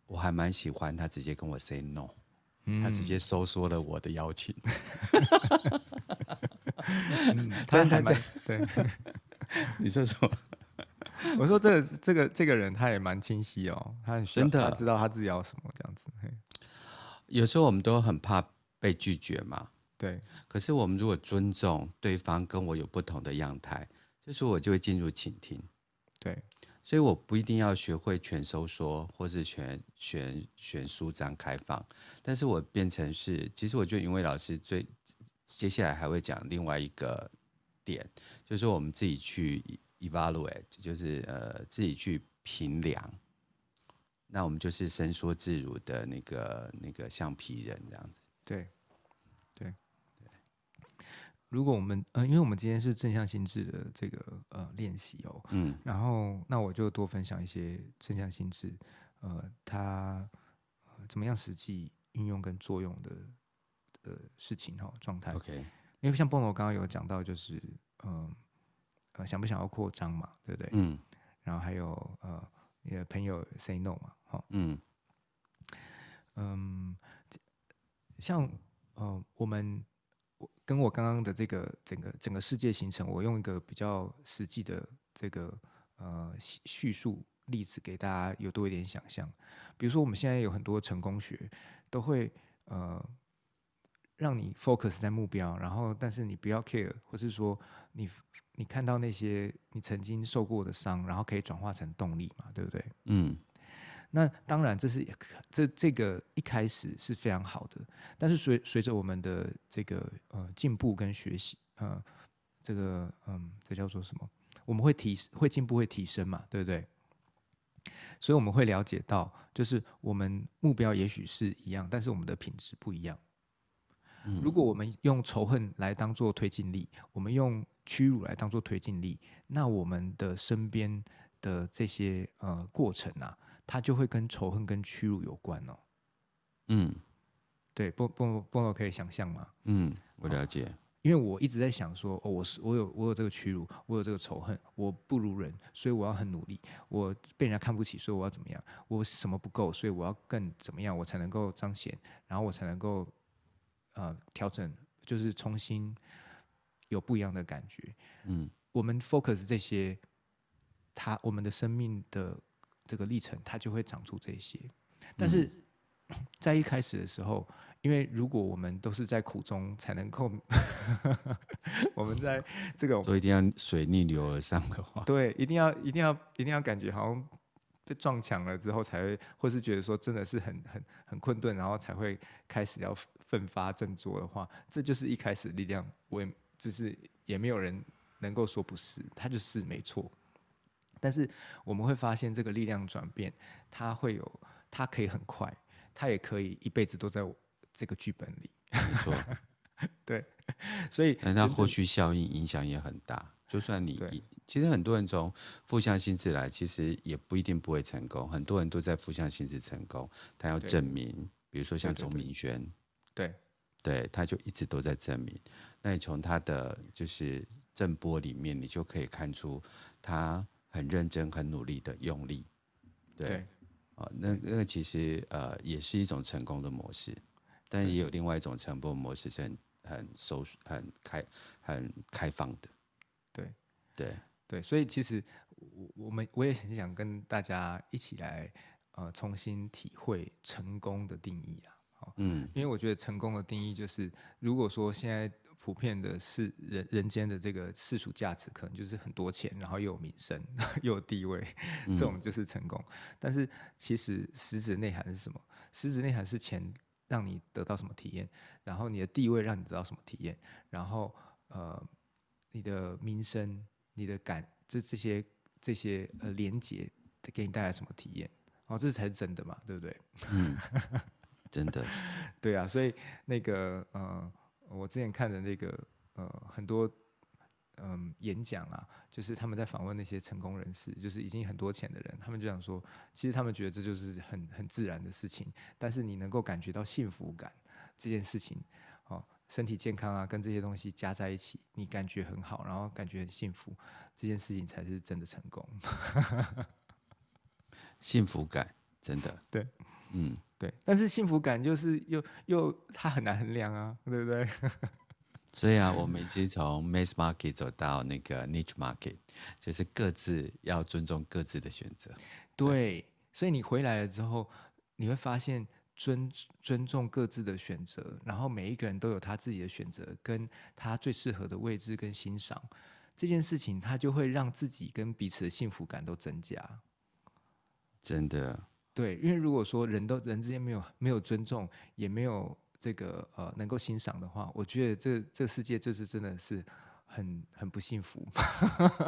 对，我还蛮喜欢他直接跟我 say no，、嗯、他直接收缩了我的邀请。嗯、他还蛮对。你说什么？我说这个这个这个人他也蛮清晰哦，他很真的他知道他自己要什么这样子。有时候我们都很怕被拒绝嘛。对。可是我们如果尊重对方跟我有不同的样态。这时候我就会进入倾听，对，所以我不一定要学会全收缩，或是全全全舒张开放，但是我变成是，其实我觉得云伟老师最接下来还会讲另外一个点，就是我们自己去 evaluate，就是呃自己去评量，那我们就是伸缩自如的那个那个橡皮人这样子，对。如果我们呃，因为我们今天是正向心智的这个呃练习哦，嗯，然后那我就多分享一些正向心智，呃，它、呃、怎么样实际运用跟作用的呃事情哈、哦、状态。OK，因为像蹦罗刚刚有讲到，就是嗯呃，呃想不想要扩张嘛，对不对？嗯，然后还有呃你的朋友 say no 嘛，哈、哦，嗯嗯，像呃我们。跟我刚刚的这个整个整个世界形成，我用一个比较实际的这个呃叙述例子给大家有多一点想象。比如说，我们现在有很多成功学都会呃让你 focus 在目标，然后但是你不要 care，或是说你你看到那些你曾经受过的伤，然后可以转化成动力嘛，对不对？嗯。那当然，这是这这个一开始是非常好的，但是随随着我们的这个呃进步跟学习，呃，这个嗯，这叫做什么？我们会提会进步会提升嘛，对不对？所以我们会了解到，就是我们目标也许是一样，但是我们的品质不一样。嗯。如果我们用仇恨来当做推进力，我们用屈辱来当做推进力，那我们的身边的这些呃过程啊。它就会跟仇恨跟屈辱有关哦。嗯，对，波波波罗可以想象吗？嗯，我了解。哦，因为我一直在想说，哦，我是我有我有这个屈辱，我有这个仇恨，我不如人，所以我要很努力。我被人家看不起，所以我要怎么样？我什么不够，所以我要更怎么样，我才能够彰显，然后我才能够呃调整，就是重新有不一样的感觉。嗯，我们 focus 这些，他我们的生命的。这个历程，它就会长出这些。但是 在一开始的时候，因为如果我们都是在苦中才能够，我们在这个都一定要水逆流而上的话，对，一定要一定要一定要感觉好像被撞墙了之后才会，或是觉得说真的是很很很困顿，然后才会开始要奋发振作的话，这就是一开始的力量。我也就是也没有人能够说不是，他就是没错。但是我们会发现，这个力量转变，它会有，它可以很快，它也可以一辈子都在这个剧本里。没错，对，所以那后续效应影响也很大。就算你其实很多人从负向心智来，其实也不一定不会成功。很多人都在负向心智成功，他要证明，比如说像钟明轩，对对，他就一直都在证明。那你从他的就是震波里面，你就可以看出他很认真、很努力的用力。对，对啊，那那个其实呃也是一种成功的模式，但也有另外一种成功模式是很很收、很开、很开放的。对对对，所以其实我我们我也很想跟大家一起来呃重新体会成功的定义啊。嗯，因为我觉得成功的定义就是，如果说现在普遍的是人人间的这个世俗价值，可能就是很多钱，然后又有名声，又有地位，这种就是成功。嗯、但是其实实质内涵是什么？实质内涵是钱让你得到什么体验，然后你的地位让你得到什么体验，然后呃你的名声、你的感这这些这些呃连接给你带来什么体验？哦，这才是真的嘛，对不对？嗯。真的，对啊，所以那个呃，我之前看的那个呃很多嗯、呃、演讲啊，就是他们在访问那些成功人士，就是已经很多钱的人，他们就想说，其实他们觉得这就是很很自然的事情，但是你能够感觉到幸福感这件事情，哦，身体健康啊，跟这些东西加在一起，你感觉很好，然后感觉很幸福，这件事情才是真的成功。幸福感，真的，对，嗯。对，但是幸福感就是又又它很难衡量啊，对不对？所以啊，我们已经从 mass market 走到那个 niche market，就是各自要尊重各自的选择。对，所以你回来了之后，你会发现尊尊重各自的选择，然后每一个人都有他自己的选择，跟他最适合的位置跟欣赏这件事情，他就会让自己跟彼此的幸福感都增加。真的。对，因为如果说人都人之间没有没有尊重，也没有这个呃能够欣赏的话，我觉得这这世界就是真的是很很不幸福。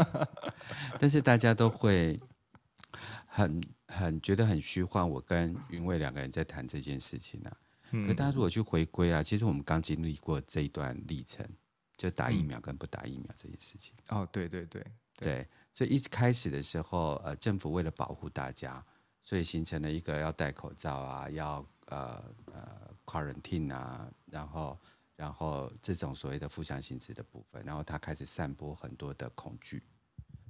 但是大家都会很很觉得很虚幻。我跟云蔚两个人在谈这件事情啊，嗯、可大家如果去回归啊，其实我们刚经历过这一段历程，就打疫苗跟不打疫苗这件事情。哦，对对对对，对，所以一开始的时候，呃，政府为了保护大家。所以形成了一个要戴口罩啊，要呃呃 quarantine 啊，然后然后这种所谓的负向心智的部分，然后他开始散播很多的恐惧，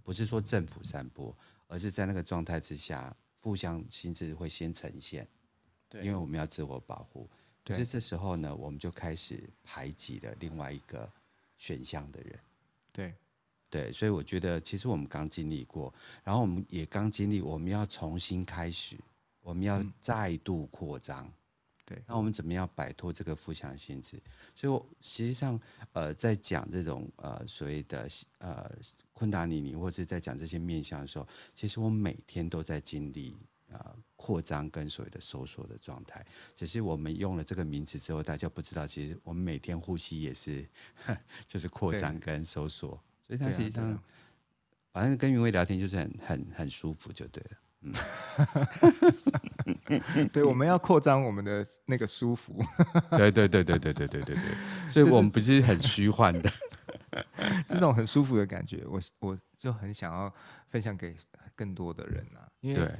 不是说政府散播，而是在那个状态之下，负向心智会先呈现，对，因为我们要自我保护，可是这时候呢，我们就开始排挤了另外一个选项的人，对。对，所以我觉得其实我们刚经历过，然后我们也刚经历，我们要重新开始，我们要再度扩张。嗯、对，那我们怎么样摆脱这个负向心智？所以我实际上呃，在讲这种呃所谓的呃昆达尼尼，或者在讲这些面向的时候，其实我每天都在经历呃扩张跟所谓的收缩的状态。只是我们用了这个名词之后，大家不知道，其实我们每天呼吸也是 就是扩张跟收缩。所以他实际上，反正跟云蔚聊天就是很很很舒服，就对了。嗯，对，我们要扩张我们的那个舒服。对对对对对对对对 对。所以我们不是很虚幻的，这种很舒服的感觉，我我就很想要分享给更多的人啊，因为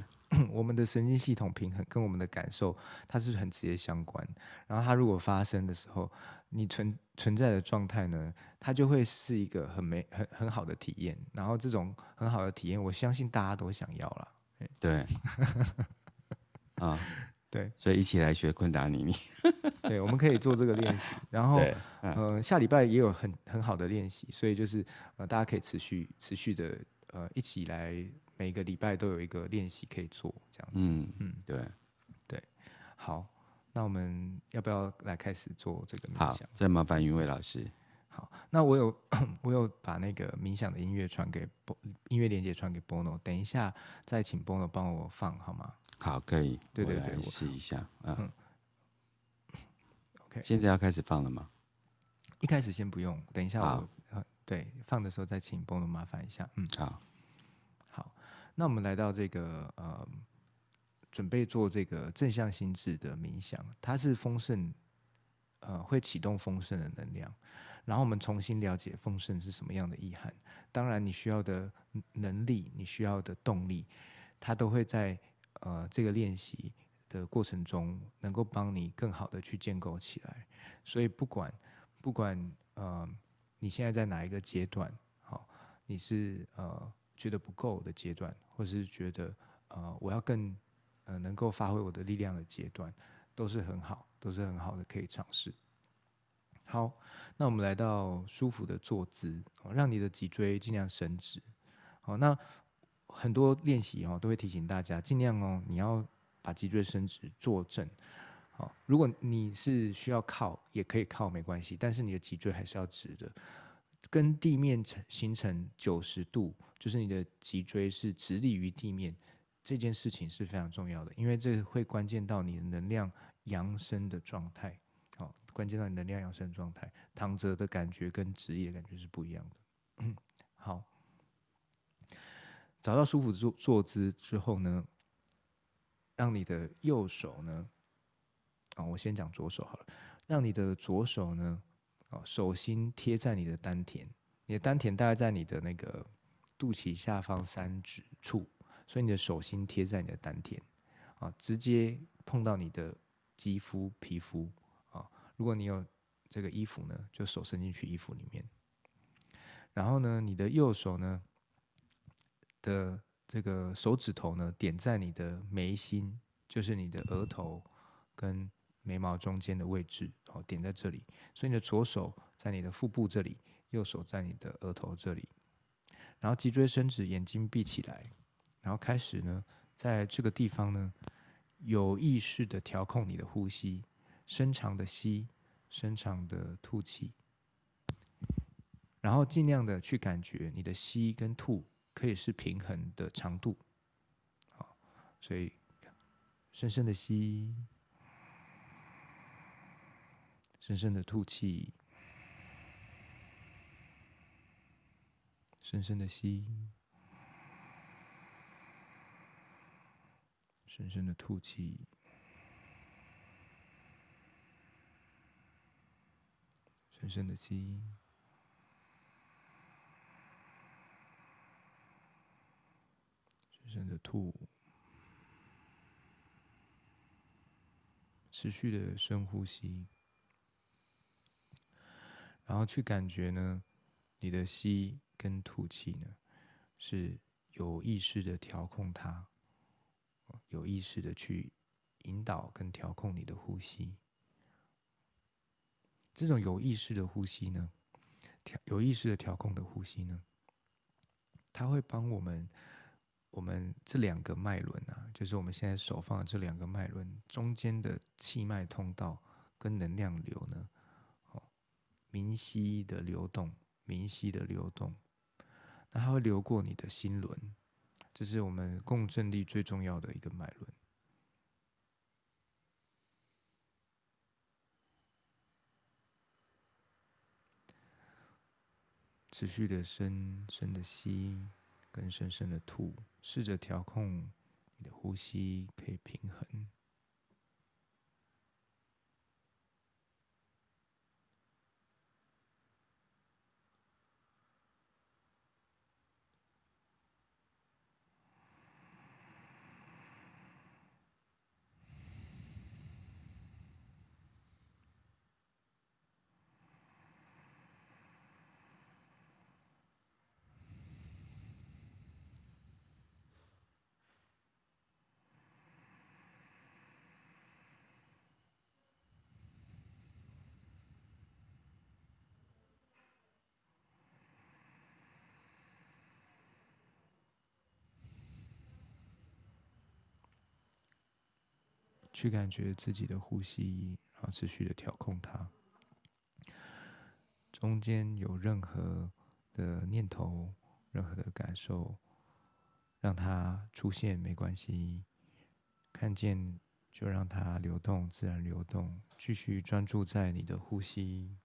我们的神经系统平衡跟我们的感受，它是很直接相关。然后它如果发生的时候，你存存在的状态呢，它就会是一个很美、很很好的体验。然后这种很好的体验，我相信大家都想要啦。对，啊，对，所以一起来学昆达尼尼。对，我们可以做这个练习。然后，呃，下礼拜也有很很好的练习，所以就是呃，大家可以持续持续的呃，一起来，每个礼拜都有一个练习可以做，这样子。嗯嗯，对对，好。那我们要不要来开始做这个冥想？好，再麻烦云伟老师。好，那我有 我有把那个冥想的音乐传给音乐连接传给 Bono，等一下再请 Bono 帮我放好吗？好，可以。对对对，试一下。嗯。嗯 OK，现在要开始放了吗？一开始先不用，等一下我对放的时候再请 Bono 麻烦一下。嗯，好。那我们来到这个呃。准备做这个正向心智的冥想，它是丰盛，呃，会启动丰盛的能量。然后我们重新了解丰盛是什么样的意涵。当然，你需要的能力，你需要的动力，它都会在呃这个练习的过程中，能够帮你更好的去建构起来。所以不管不管呃你现在在哪一个阶段，好，你是呃觉得不够的阶段，或是觉得呃我要更呃能够发挥我的力量的阶段，都是很好，都是很好的，可以尝试。好，那我们来到舒服的坐姿，让你的脊椎尽量伸直。好，那很多练习哦都会提醒大家，尽量哦你要把脊椎伸直，坐正。好，如果你是需要靠，也可以靠，没关系，但是你的脊椎还是要直的，跟地面成形成九十度，就是你的脊椎是直立于地面，这件事情是非常重要的，因为这会关键到你的能量扬升的状态。好，关键到你能量扬升的状态，躺着的感觉跟直立的感觉是不一样的。好，找到舒服的坐坐姿之后呢，让你的右手呢，啊，我先讲左手好了，让你的左手呢，啊，手心贴在你的丹田，你的丹田大概在你的那个肚脐下方三指处，所以你的手心贴在你的丹田，啊，直接碰到你的肌肤皮肤。啊如果你有这个衣服呢，就手伸进去衣服里面，然后呢，你的右手呢的这个手指头呢点在你的眉心，就是你的额头跟眉毛中间的位置，哦，点在这里。所以你的左手在你的腹部这里，右手在你的额头这里。然后脊椎伸直，眼睛闭起来，然后开始呢，在这个地方呢，有意识的调控你的呼吸。深长的吸，深长的吐气，然后尽量的去感觉你的吸跟吐可以是平衡的长度。好，所以深深的吸，深深的吐气，深深的吸，深深的吐气。深深的吸，深深的吐，持续的深呼吸，然后去感觉呢，你的吸跟吐气呢，是有意识的调控它，有意识的去引导跟调控你的呼吸。这种有意识的呼吸呢，调有意识的调控的呼吸呢，它会帮我们，我们这两个脉轮啊，就是我们现在手放的这两个脉轮中间的气脉通道跟能量流呢，明晰的流动，明晰的流动，那它会流过你的心轮，这是我们共振力最重要的一个脉轮。持续的深深的吸，跟深深的吐，试着调控你的呼吸，可以平衡。去感觉自己的呼吸，然后持续的调控它。中间有任何的念头、任何的感受，让它出现没关系。看见就让它流动，自然流动。继续专注在你的呼吸，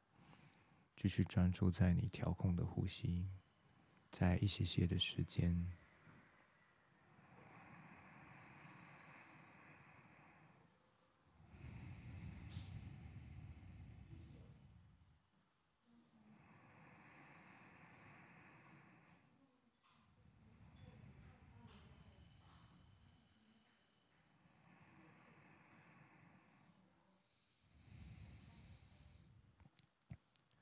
继续专注在你调控的呼吸，在一些些的时间。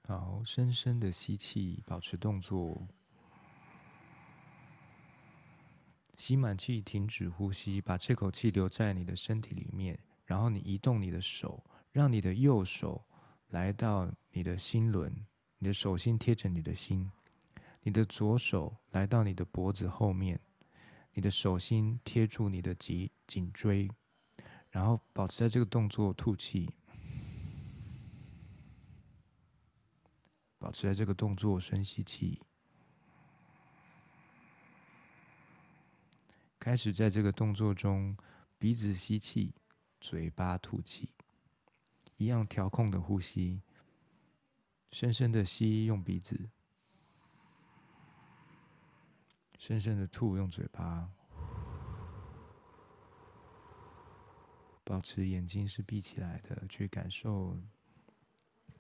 好，深深的吸气，保持动作。吸满气，停止呼吸，把这口气留在你的身体里面。然后你移动你的手，让你的右手来到你的心轮，你的手心贴着你的心。你的左手来到你的脖子后面，你的手心贴住你的脊颈椎。然后保持在这个动作，吐气。保持在这个动作，深吸气。开始在这个动作中，鼻子吸气，嘴巴吐气，一样调控的呼吸。深深的吸，用鼻子；深深的吐，用嘴巴。保持眼睛是闭起来的，去感受，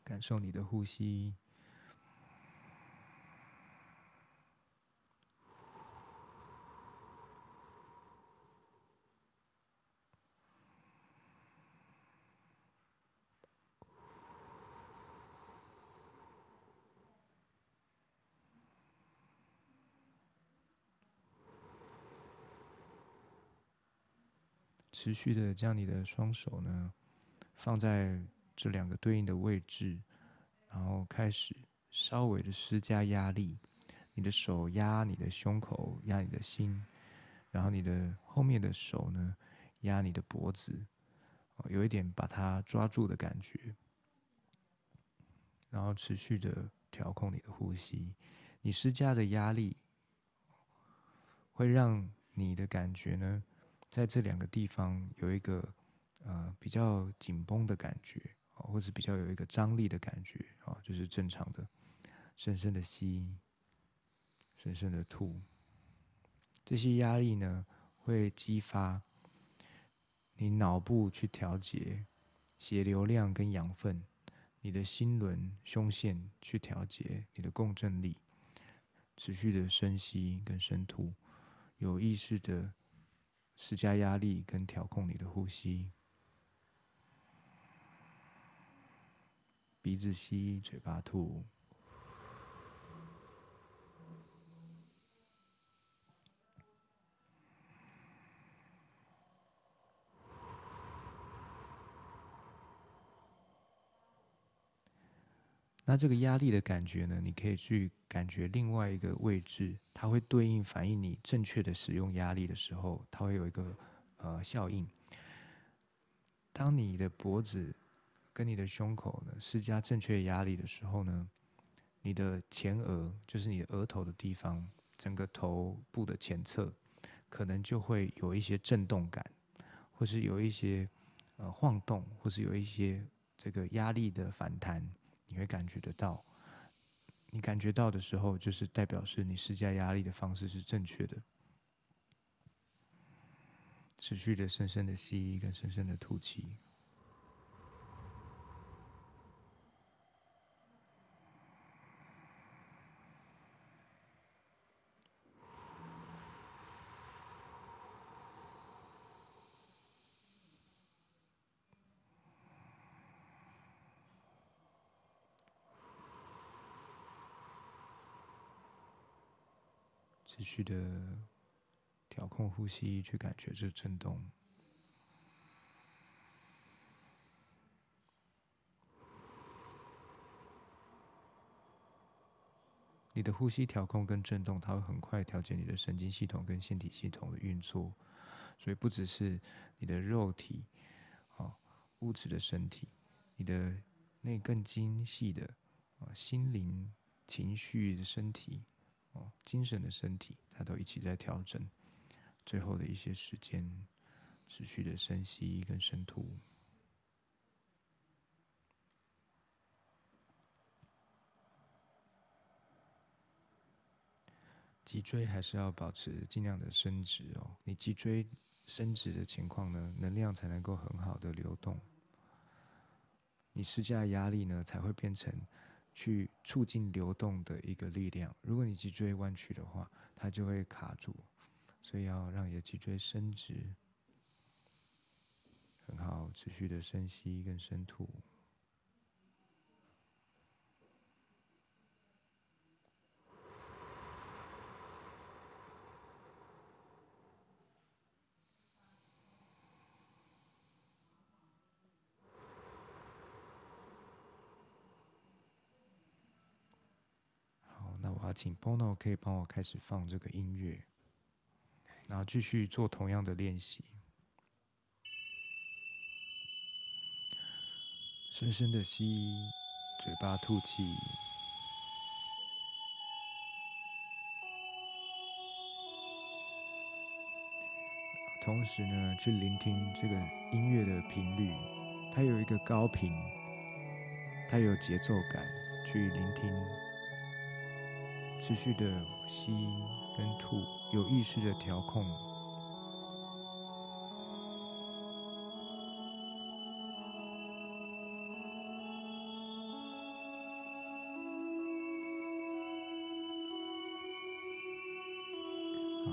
感受你的呼吸。持续的将你的双手呢，放在这两个对应的位置，然后开始稍微的施加压力。你的手压你的胸口，压你的心，然后你的后面的手呢，压你的脖子，有一点把它抓住的感觉。然后持续的调控你的呼吸。你施加的压力会让你的感觉呢，在这两个地方有一个呃比较紧绷的感觉，或者比较有一个张力的感觉啊，就是正常的。深深的吸，深深的吐。这些压力呢，会激发你脑部去调节血流量跟养分，你的心轮、胸腺去调节你的共振力。持续的深吸跟深吐，有意识的。施加压力跟调控你的呼吸，鼻子吸，嘴巴吐。那这个压力的感觉呢？你可以去感觉另外一个位置，它会对应反映你正确的使用压力的时候，它会有一个呃效应。当你的脖子跟你的胸口呢施加正确压力的时候呢，你的前额就是你的额头的地方，整个头部的前侧可能就会有一些震动感，或是有一些呃晃动，或是有一些这个压力的反弹。你会感觉得到，你感觉到的时候，就是代表是你施加压力的方式是正确的。持续的深深的吸，跟深深的吐气。持续的调控呼吸，去感觉这震动。你的呼吸调控跟震动，它会很快调节你的神经系统跟腺体系统的运作。所以不只是你的肉体，啊，物质的身体，你的那更精细的啊，心灵、情绪的身体。精神的身体，它都一起在调整。最后的一些时间，持续的深吸跟深吐。脊椎还是要保持尽量的伸直哦。你脊椎伸直的情况呢，能量才能够很好的流动。你施加压力呢，才会变成。去促进流动的一个力量。如果你脊椎弯曲的话，它就会卡住，所以要让你的脊椎伸直。很好，持续的深吸跟深吐。话，请 Bono 可以帮我开始放这个音乐，然后继续做同样的练习。深深的吸，嘴巴吐气。同时呢，去聆听这个音乐的频率，它有一个高频，它有节奏感，去聆听，持续的吸跟吐，有意识的调控。好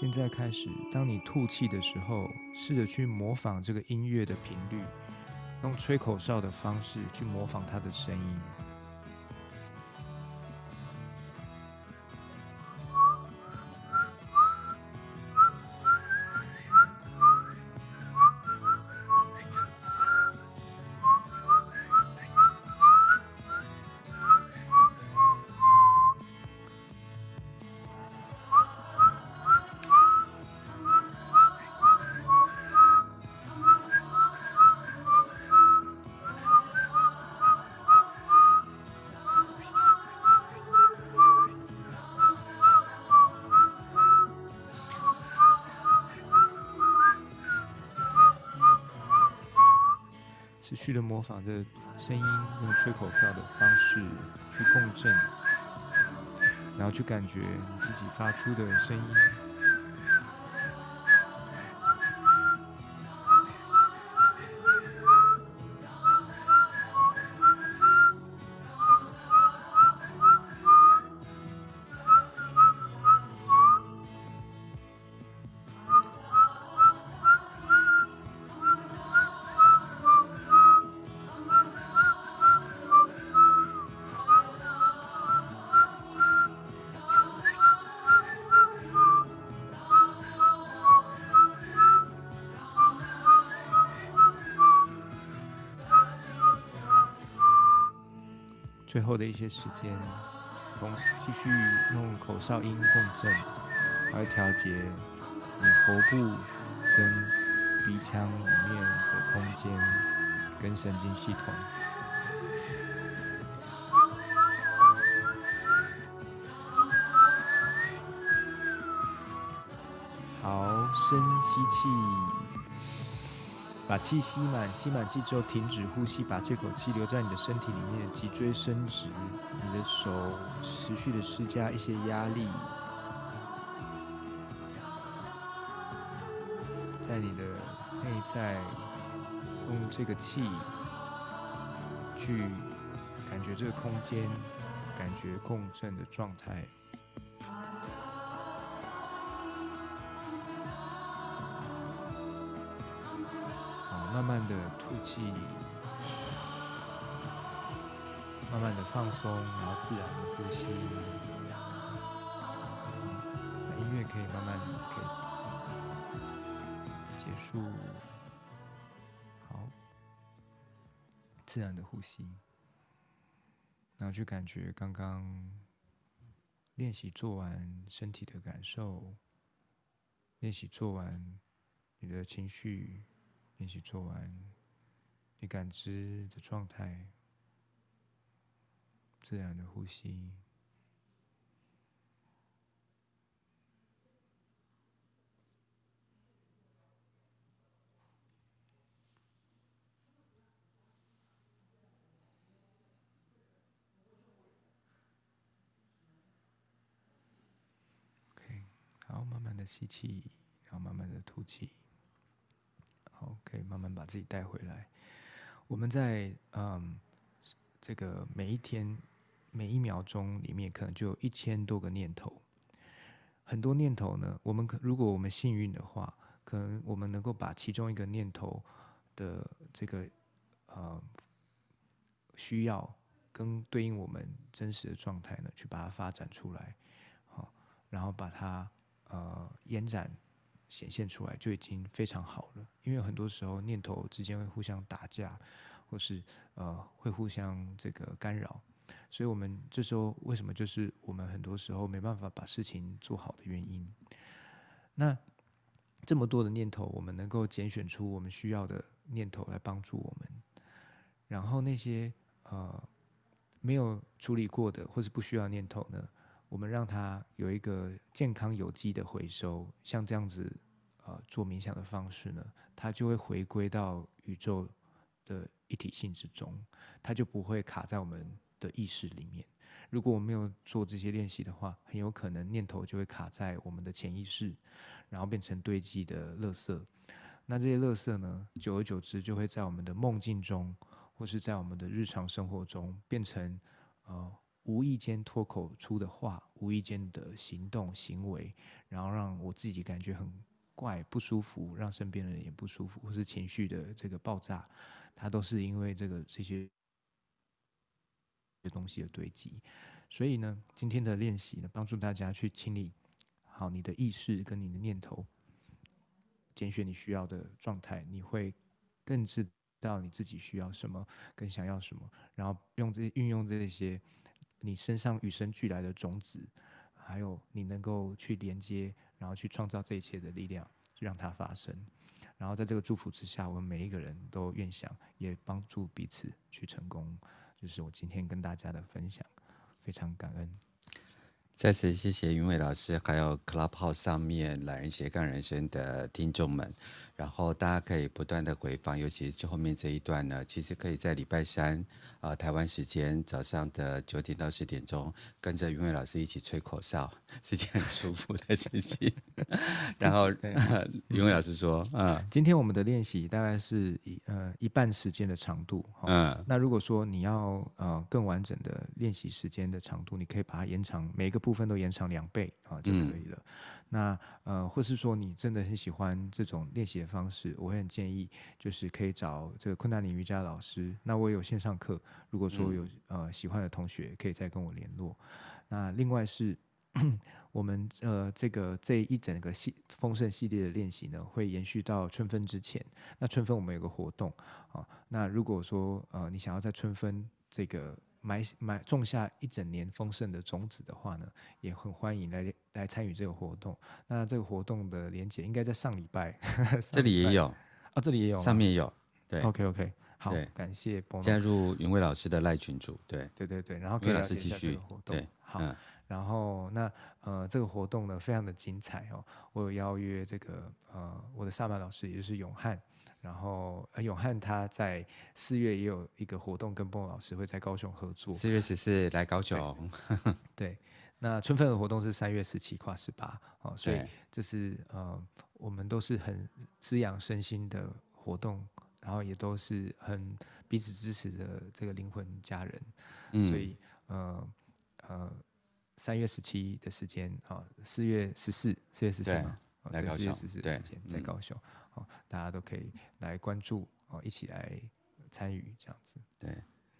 现在开始，当你吐气的时候，试着去模仿这个音乐的频率，用吹口哨的方式去模仿它的声音。就感觉你自己发出的声音。后的一些时间，同时继续用口哨音共振，来调节你喉部跟鼻腔里面的空间跟神经系统。好，深吸气。把气吸满，吸满气之后停止呼吸，把这口气留在你的身体里面，脊椎伸直，你的手持续的施加一些压力，在你的内在用这个气去感觉这个空间，感觉共振的状态。慢的吐气，慢慢的放松，然后自然的呼吸。音乐可以慢慢的可以结束，好，自然的呼吸，然后去感觉刚刚练习做完身体的感受，练习做完你的情绪。练习做完，你感知的状态，自然的呼吸。OK，好，慢慢的吸气，然后慢慢的吐气。好，可以慢慢把自己带回来。我们在嗯，这个每一天每一秒钟里面，可能就有一千多个念头。很多念头呢，我们可如果我们幸运的话，可能我们能够把其中一个念头的这个呃需要跟对应我们真实的状态呢，去把它发展出来，好，然后把它呃延展。显现出来就已经非常好了，因为很多时候念头之间会互相打架，或是呃会互相这个干扰，所以我们这时候为什么就是我们很多时候没办法把事情做好的原因。那这么多的念头，我们能够拣选出我们需要的念头来帮助我们，然后那些呃没有处理过的或是不需要念头呢，我们让它有一个健康有机的回收，像这样子呃做冥想的方式呢，它就会回归到宇宙的一体性之中，它就不会卡在我们的意识里面。如果我没有做这些练习的话，很有可能念头就会卡在我们的潜意识，然后变成堆积的垃圾。那这些垃圾呢，久而久之就会在我们的梦境中，或是在我们的日常生活中，变成呃无意间脱口出的话，无意间的行动行为，然后让我自己感觉很怪不舒服，让身边的人也不舒服，或是情绪的这个爆炸，它都是因为这个这些。东西的堆积，所以呢，今天的练习呢，帮助大家去清理好你的意识跟你的念头，拣选你需要的状态，你会更知道你自己需要什么，更想要什么，然后用这运用这些你身上与生俱来的种子，还有你能够去连接，然后去创造这一切的力量，让它发生。然后在这个祝福之下，我们每一个人都愿想，也帮助彼此去成功。就是我今天跟大家的分享，非常感恩。再次谢谢云伟老师，还有 Clubhouse 上面懒人斜杠人生的听众们。然后大家可以不断的回放，尤其是后面这一段呢，其实可以在礼拜三啊、呃、台湾时间早上的九点到十点钟，跟着云伟老师一起吹口哨，是件很舒服的事情。然后云伟老师说，嗯，今天我们的练习大概是一呃一半时间的长度，嗯，那如果说你要呃更完整的练习时间的长度，你可以把它延长，每个部分都延长两倍啊就可以了。嗯那呃，或是说你真的很喜欢这种练习的方式，我会很建议，就是可以找这个昆达里瑜伽老师。那我有线上课，如果说有呃喜欢的同学，可以再跟我联络。那另外是 我们呃这个这一整个系丰盛系列的练习呢，会延续到春分之前。那春分我们有个活动啊，那如果说呃你想要在春分这个。埋埋种下一整年丰盛的种子的话呢，也很欢迎来来参与这个活动。那这个活动的连接应该在上礼拜，这里也有啊，这里也有，上面也有。对，OK OK，好，感谢加入云蔚老师的赖群组。对，对对对，然后可以老师继续活动。对，好，嗯、然后那呃这个活动呢非常的精彩哦，我有邀约这个呃我的萨满老师，也就是永汉。然后，呃，永汉他在四月也有一个活动，跟波老师会在高雄合作。四月十四来高雄。对，对，那春分的活动是三月十七跨十八，哦，所以这是呃，我们都是很滋养身心的活动，然后也都是很彼此支持的这个灵魂家人。嗯，所以呃呃，三月十七的时间啊，四月十四，四月十四嘛，来高雄，四月十四的时间在高雄。哦，大家都可以来关注哦，一起来参与这样子。对，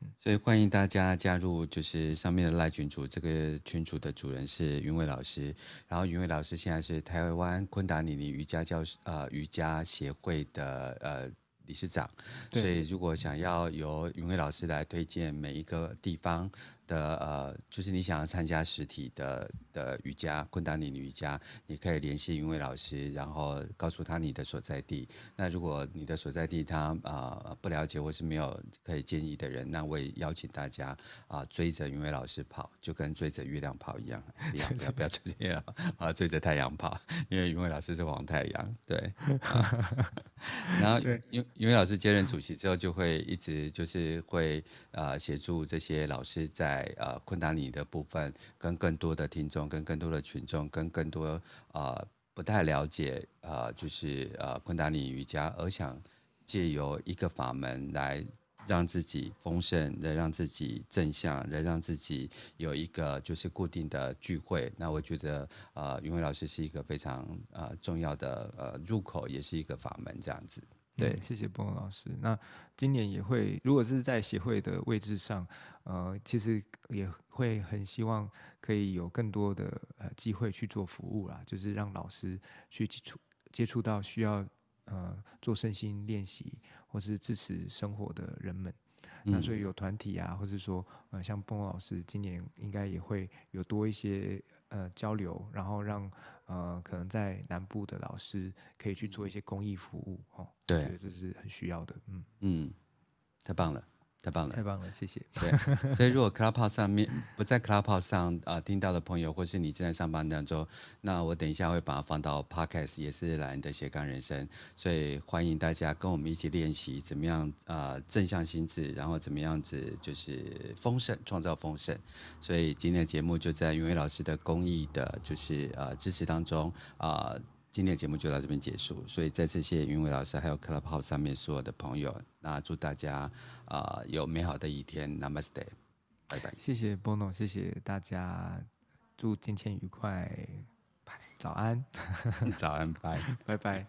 嗯，所以欢迎大家加入，就是上面的赖群组。这个群组的主人是云伟老师，然后云伟老师现在是台湾昆达里尼瑜伽教呃瑜伽协会的呃。理事长，所以如果想要由云伟老师来推荐每一个地方的呃，就是你想要参加实体的的瑜伽昆达里尼瑜伽，你可以联系云伟老师，然后告诉他你的所在地。那如果你的所在地他啊、呃、不了解或是没有可以建议的人，那我也邀请大家啊、呃、追着云伟老师跑，就跟追着月亮跑一样，不要不要不要追着月亮啊，追着太阳跑，因为云伟老师是黄太阳，对。然后因为因为老师接任主席之后，就会一直就是会呃协助这些老师在在呃昆达里的部分，跟更多的听众、跟更多的群众、跟更多呃不太了解呃就是呃昆达里瑜伽，而想借由一个法门来让自己丰盛，来让自己正向，来让自己有一个就是固定的聚会。那我觉得呃云伟老师是一个非常呃重要的呃入口，也是一个法门这样子。对，嗯、谢谢波老师。那今年也会，如果是在协会的位置上，呃，其实也会很希望可以有更多的呃机会去做服务啦，就是让老师去接触接触到需要呃做身心练习或是支持生活的人们。嗯、那所以有团体啊，或者说呃，像波诺老师今年应该也会有多一些呃交流，然后让呃可能在南部的老师可以去做一些公益服务哦。对，这是很需要的。嗯嗯，太棒了。太棒了，太棒了，谢谢。对，所以如果 Clubhouse 上面不在 Clubhouse 上啊、呃、听到的朋友，或是你正在上班当中，那我等一下会把它放到 Podcast，也是莱恩的斜杠人生。所以欢迎大家跟我们一起练习怎么样啊、呃、正向心智，然后怎么样子就是丰盛，创造丰盛。所以今天的节目就在云伟老师的公益的，就是呃支持当中啊。呃今天的节目就到这边结束，所以再次谢谢云伟老师，还有 Clubhouse 上面所有的朋友，那祝大家啊、呃、有美好的一天，Namaste，拜拜。谢谢 Bono，谢谢大家，祝今天愉快，拜，早安，早安，拜，拜拜。